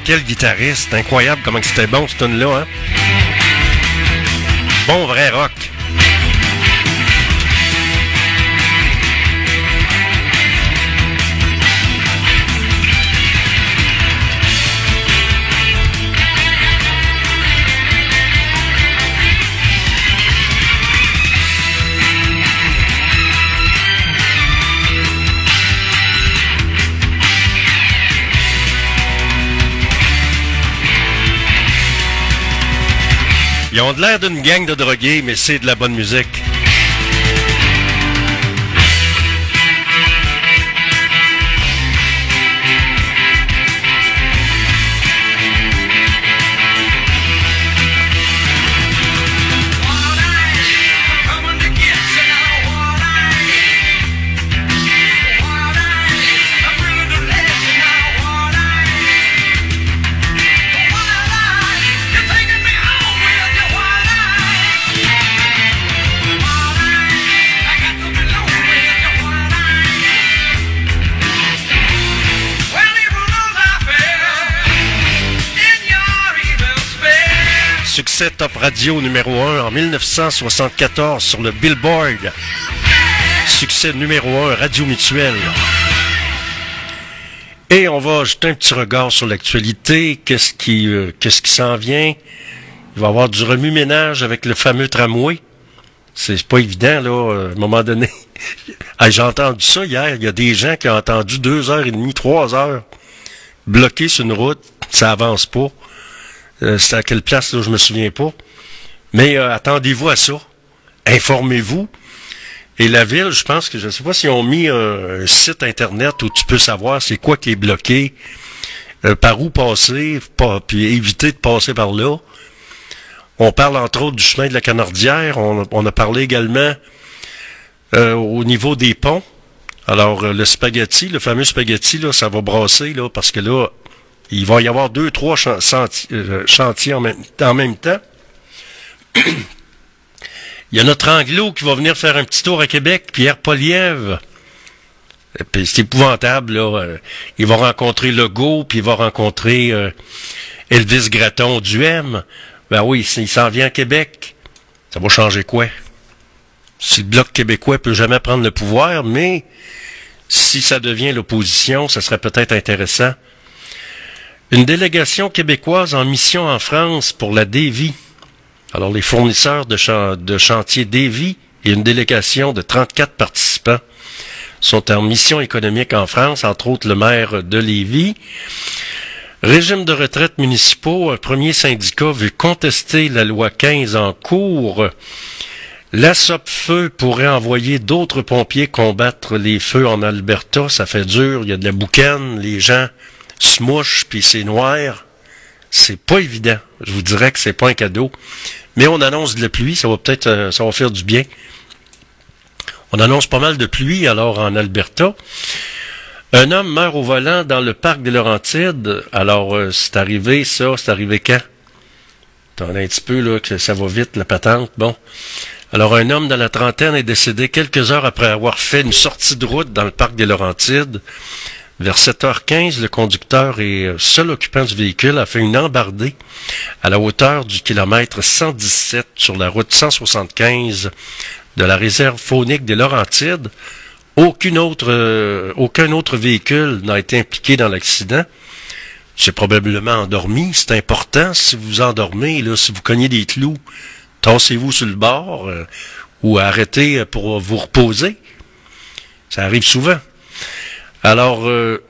quel guitariste. Incroyable comment c'était bon, ce tune-là, hein? Bon vrai rock. Ont de l'air d'une gang de drogués, mais c'est de la bonne musique. Succès top radio numéro 1 en 1974 sur le Billboard. Succès numéro 1 Radio Mutuelle. Et on va jeter un petit regard sur l'actualité. Qu'est-ce qui, euh, qu'est-ce s'en vient? Il va y avoir du remue-ménage avec le fameux tramway. C'est pas évident, là, euh, à un moment donné. <laughs> Ah, J'ai entendu ça hier. Il y a des gens qui ont entendu deux heures et demie, trois heures bloqués sur une route. Ça avance pas. Euh, c'est à quelle place, là, je me souviens pas. Mais euh, attendez-vous à ça. Informez-vous. Et la ville, je pense que je ne sais pas s'ils ont mis un, un site internet où tu peux savoir c'est quoi qui est bloqué, euh, par où passer, pas, puis éviter de passer par là. On parle entre autres du chemin de la Canardière. On, on a parlé également euh, au niveau des ponts. Alors, euh, le spaghetti, le fameux spaghetti, là, ça va brasser, là, parce que là, il va y avoir deux, trois euh, chantiers en même, temps. <clears throat> Il y a notre anglo qui va venir faire un petit tour à Québec, Pierre puis, C'est épouvantable. Euh, Il va rencontrer Legault, puis il va rencontrer euh, Elvis Gratton du. Ben oui, il s'en vient à Québec. Ça va changer quoi? Si le Bloc québécois peut jamais prendre le pouvoir, mais si ça devient l'opposition, ça serait peut-être intéressant. Une délégation québécoise en mission en France pour la Davy. Alors, les fournisseurs de, chan- de et une délégation de 34 participants sont en mission économique en France, entre autres le maire de Lévis. Régime de retraite municipaux, un premier syndicat veut contester la loi 15 en cours. La Feu pourrait envoyer d'autres pompiers combattre les feux en Alberta. Ça fait dur, il y a de la boucane, les gens se mouchent, puis c'est noir. C'est pas évident. Je vous dirais que c'est pas un cadeau. Mais on annonce de la pluie, ça va peut-être euh, ça va faire du bien. On annonce pas mal de pluie alors en Alberta. Un homme meurt au volant dans le parc des Laurentides. Alors, euh, c'est arrivé ça, c'est arrivé quand? Attendez un petit peu, là, que ça va vite, la patente. Bon. Alors, un homme dans la trentaine est décédé quelques heures après avoir fait une sortie de route dans le parc des Laurentides. Vers 7h15, le conducteur et euh, seul occupant du véhicule a fait une embardée à la hauteur du kilomètre 117 sur la route 175 de la réserve faunique des Laurentides. Euh, aucun autre véhicule n'a été impliqué dans l'accident. C'est probablement endormi. C'est important si vous endormez, là, si vous cognez des clous, tassez-vous sur le bord euh, ou arrêtez pour vous reposer. Ça arrive souvent. Alors, euh,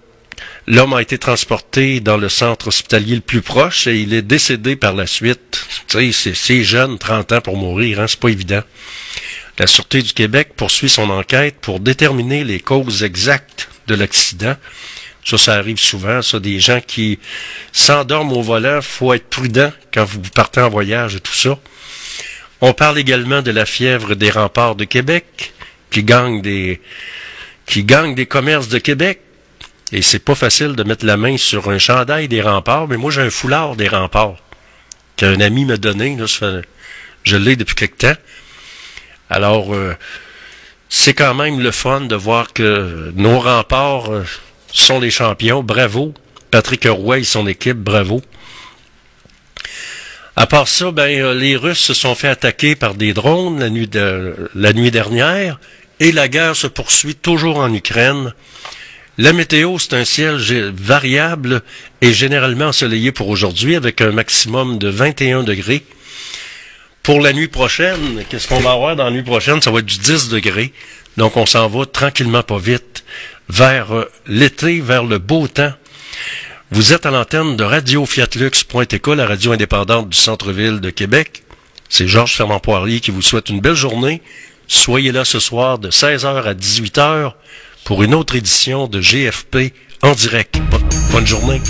l'homme a été transporté dans le centre hospitalier le plus proche et il est décédé par la suite. Tu sais, c'est- jeune, 30 ans pour mourir, hein, c'est pas évident. La Sûreté du Québec poursuit son enquête pour déterminer les causes exactes de l'accident. Ça, ça arrive souvent, ça, des gens qui s'endorment au volant. faut être prudent quand vous partez en voyage et tout ça. On parle également de la fièvre des remparts de Québec, qui gagne des, qui gagne des commerces de Québec. Et c'est pas facile de mettre la main sur un chandail des remparts, mais moi j'ai un foulard des remparts qu'un ami m'a donné. Là, je l'ai depuis quelque temps. Alors, euh, c'est quand même le fun de voir que nos remparts euh, sont les champions. Bravo. Patrick Roy et son équipe, bravo. À part ça, ben, euh, les Russes se sont fait attaquer par des drones la nuit dernière et la guerre se poursuit toujours en Ukraine. La météo, c'est un ciel variable et généralement ensoleillé pour aujourd'hui avec un maximum de 21 degrés. Pour la nuit prochaine, qu'est-ce qu'on va avoir dans la nuit prochaine? Ça va être du 10 degrés. Donc on s'en va tranquillement pas vite vers euh, l'été, vers le beau temps. Vous êtes à l'antenne de Radio Fiatlux.éco, la radio indépendante du centre-ville de Québec. C'est Georges Fermand-Poirier qui vous souhaite une belle journée Soyez là ce soir de 16h à 18h pour une autre édition de GFP en direct. Bonne journée.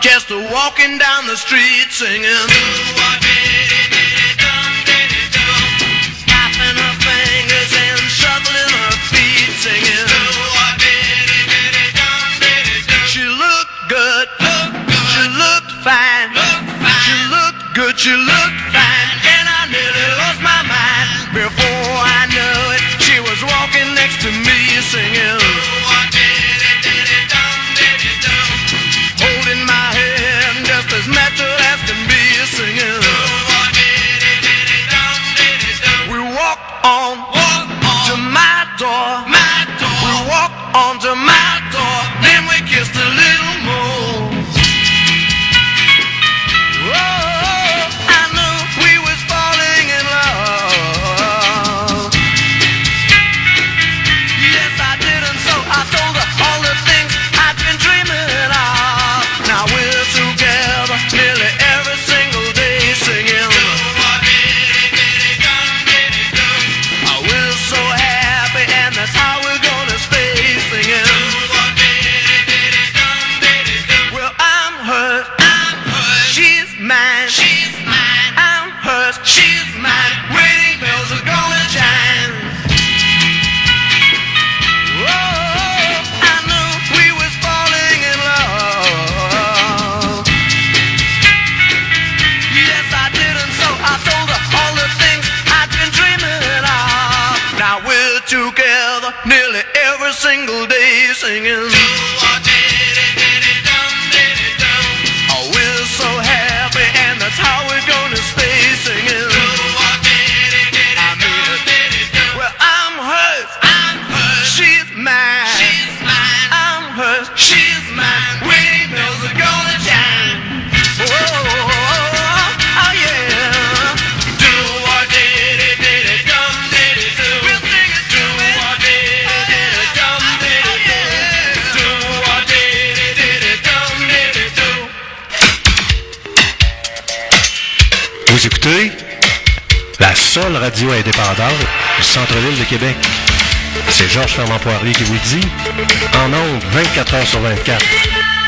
just walking down the street singing. de Québec. C'est Georges Fermant Poirier qui vous dit, en ondes 24 heures sur 24.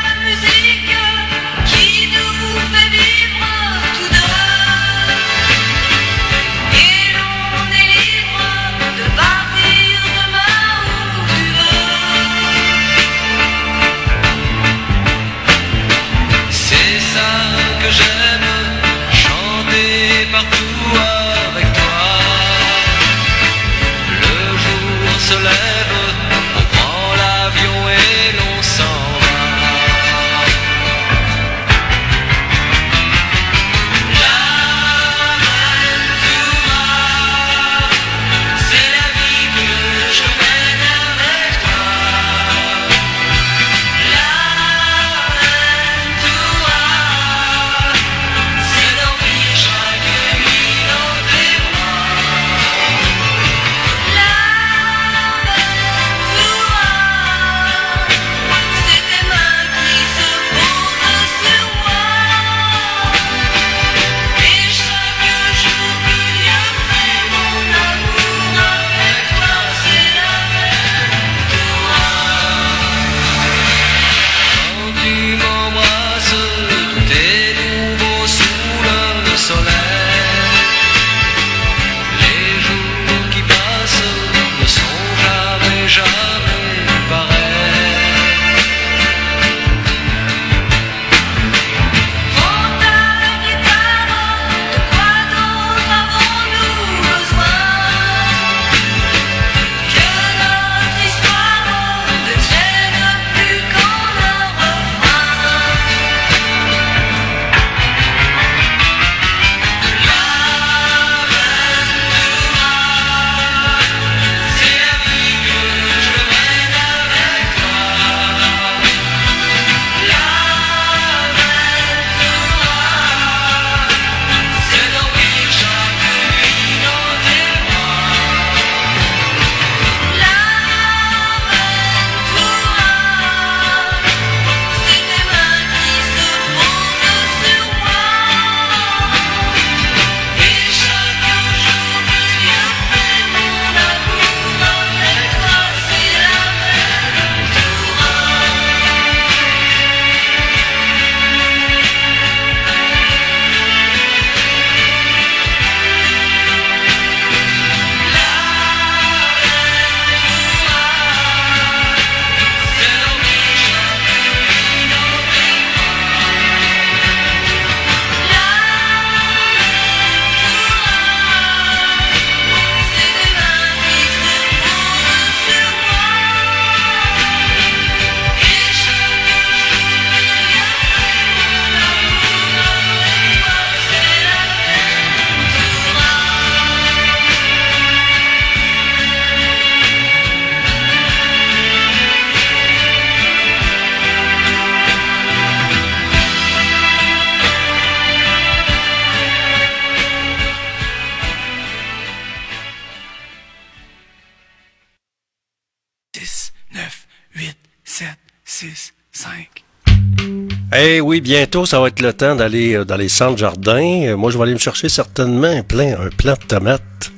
Eh oui, bientôt, ça va être le temps d'aller euh, dans les centres jardins. Euh, moi, je vais aller me chercher certainement un plein, un de tomates.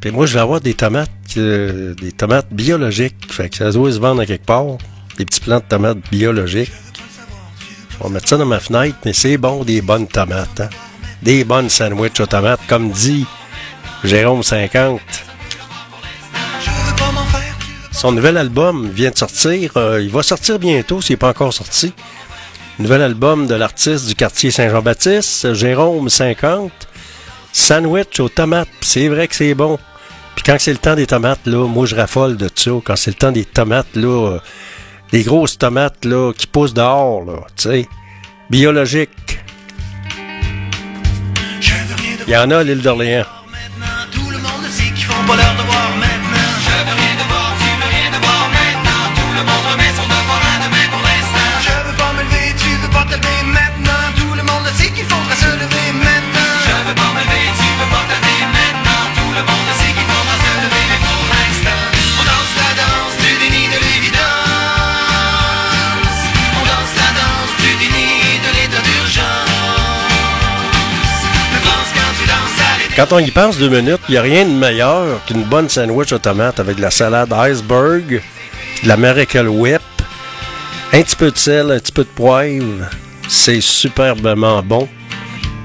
Puis moi, je vais avoir des tomates, euh, des tomates biologiques. Fait que ça doit se vendre quelque part. Des petits plants de tomates biologiques. On va mettre ça dans ma fenêtre, mais c'est bon, des bonnes tomates. hein. Des bonnes sandwichs aux tomates, comme dit Jérôme 50. Son nouvel album vient de sortir. Il va sortir bientôt, s'il n'est pas encore sorti. Nouvel album de l'artiste du quartier Saint-Jean-Baptiste, Jérôme 50. Sandwich aux tomates. C'est vrai que c'est bon. Puis quand c'est le temps des tomates, là, moi je raffole de ça. Quand c'est le temps des tomates, là, euh, des grosses tomates là, qui poussent dehors, là, tu sais. Biologiques. Il y en a à l'île d'Orléans. Tout le monde sait qu'ils font pas leur devoir Quand on y pense deux minutes, il n'y a rien de meilleur qu'une bonne sandwich aux tomates avec de la salade iceberg, de la Miracle Whip, un petit peu de sel, un petit peu de poivre. C'est superbement bon.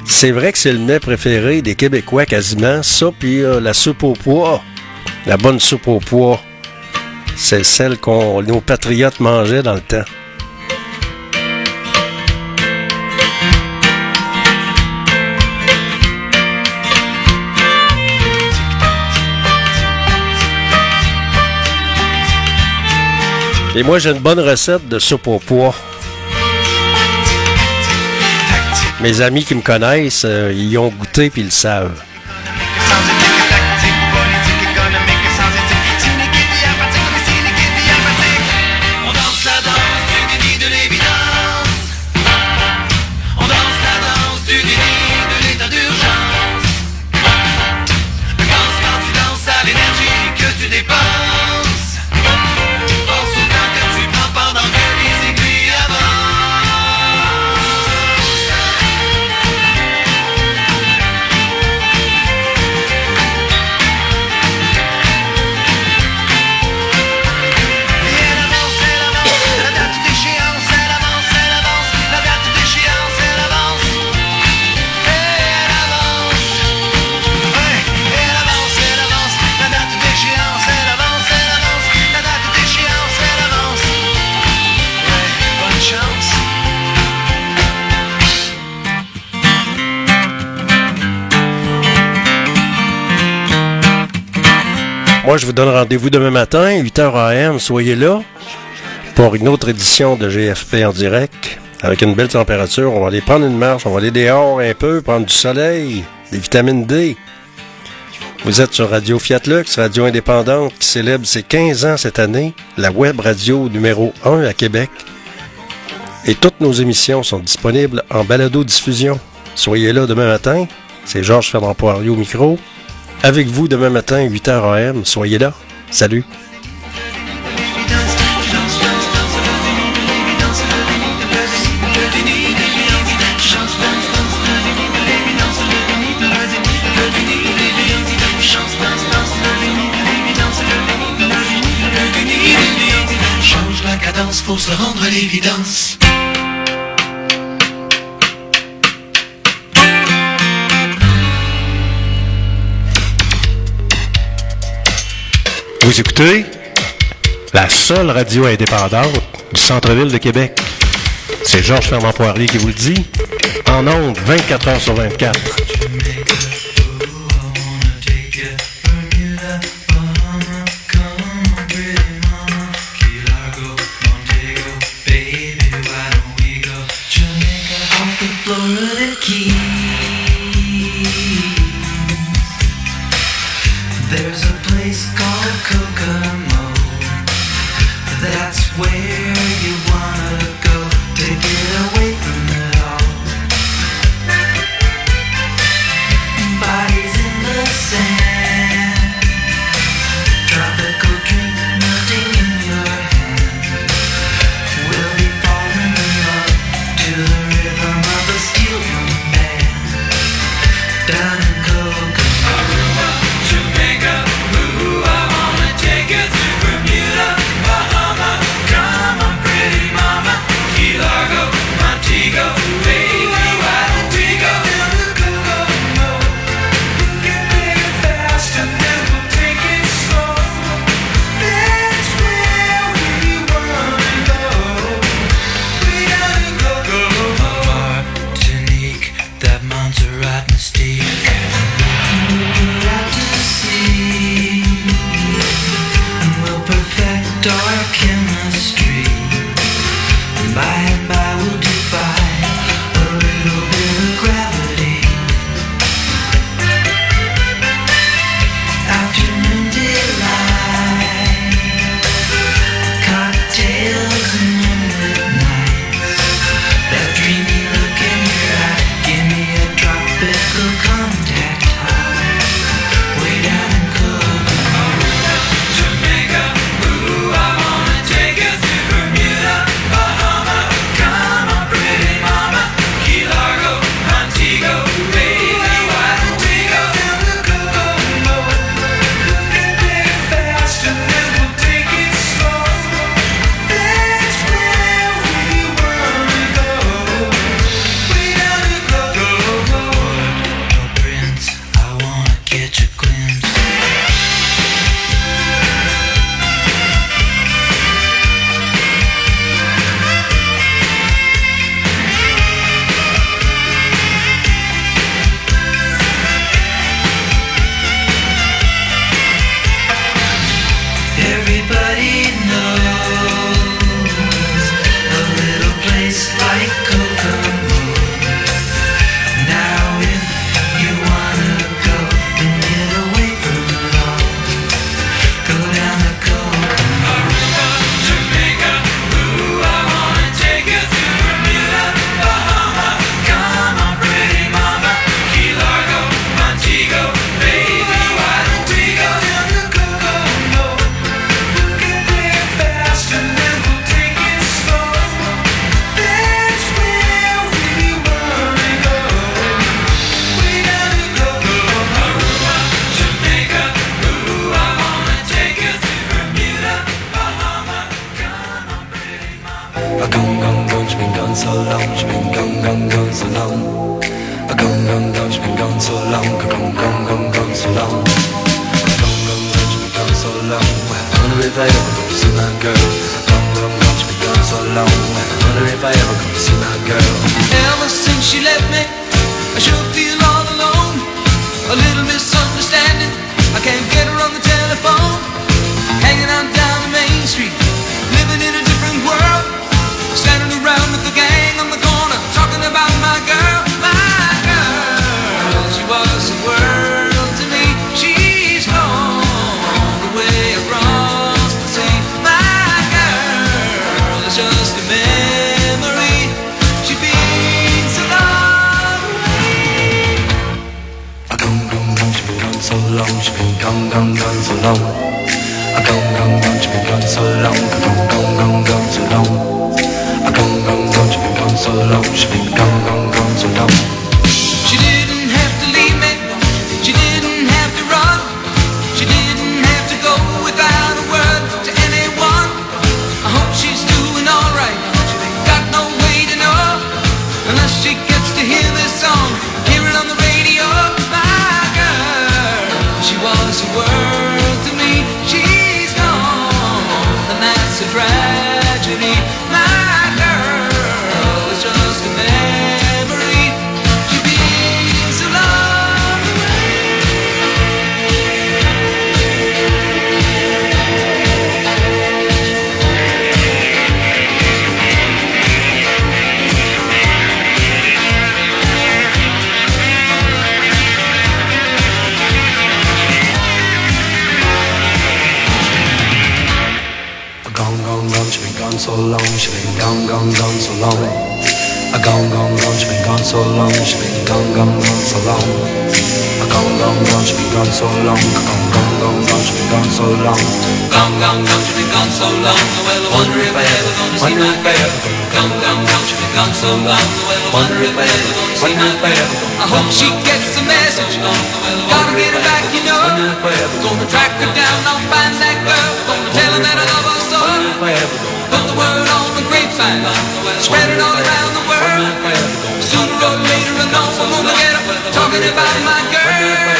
C'est vrai que c'est le mets préféré des Québécois quasiment, ça, puis euh, la soupe au pois. La bonne soupe au pois. C'est celle qu'on nos patriotes mangeaient dans le temps. Et moi, j'ai une bonne recette de soupe au pois. Mes amis qui me connaissent, euh, ils y ont goûté puis ils le savent. Je vous donne rendez-vous demain matin, 8h AM. Soyez là pour une autre édition de GFP en direct. Avec une belle température, on va aller prendre une marche, on va aller dehors un peu, prendre du soleil, des vitamines D. Vous êtes sur Radio Fiat Lux, radio indépendante qui célèbre ses 15 ans cette année, la web radio numéro 1 à Québec. Et toutes nos émissions sont disponibles en balado-diffusion. Soyez là demain matin. C'est Georges Fernand Poirier au micro. Avec vous demain matin, 8h AM. Soyez là. Salut. Se rendre à l'évidence. Vous écoutez la seule radio indépendante du centre-ville de Québec. C'est Georges Fernand Poirier qui vous le dit. En ondes, 24 heures sur 24. gone so long. Wonder if I ever, wonder if I ever. I hope she gets the message. Gotta get her back, you know. Gonna track her down, I'll find that girl. Gonna tell her that I love her so. Put the word on the grapevine, spread it all around the world. Sooner or later, I know I'm gonna get her talking about my girl.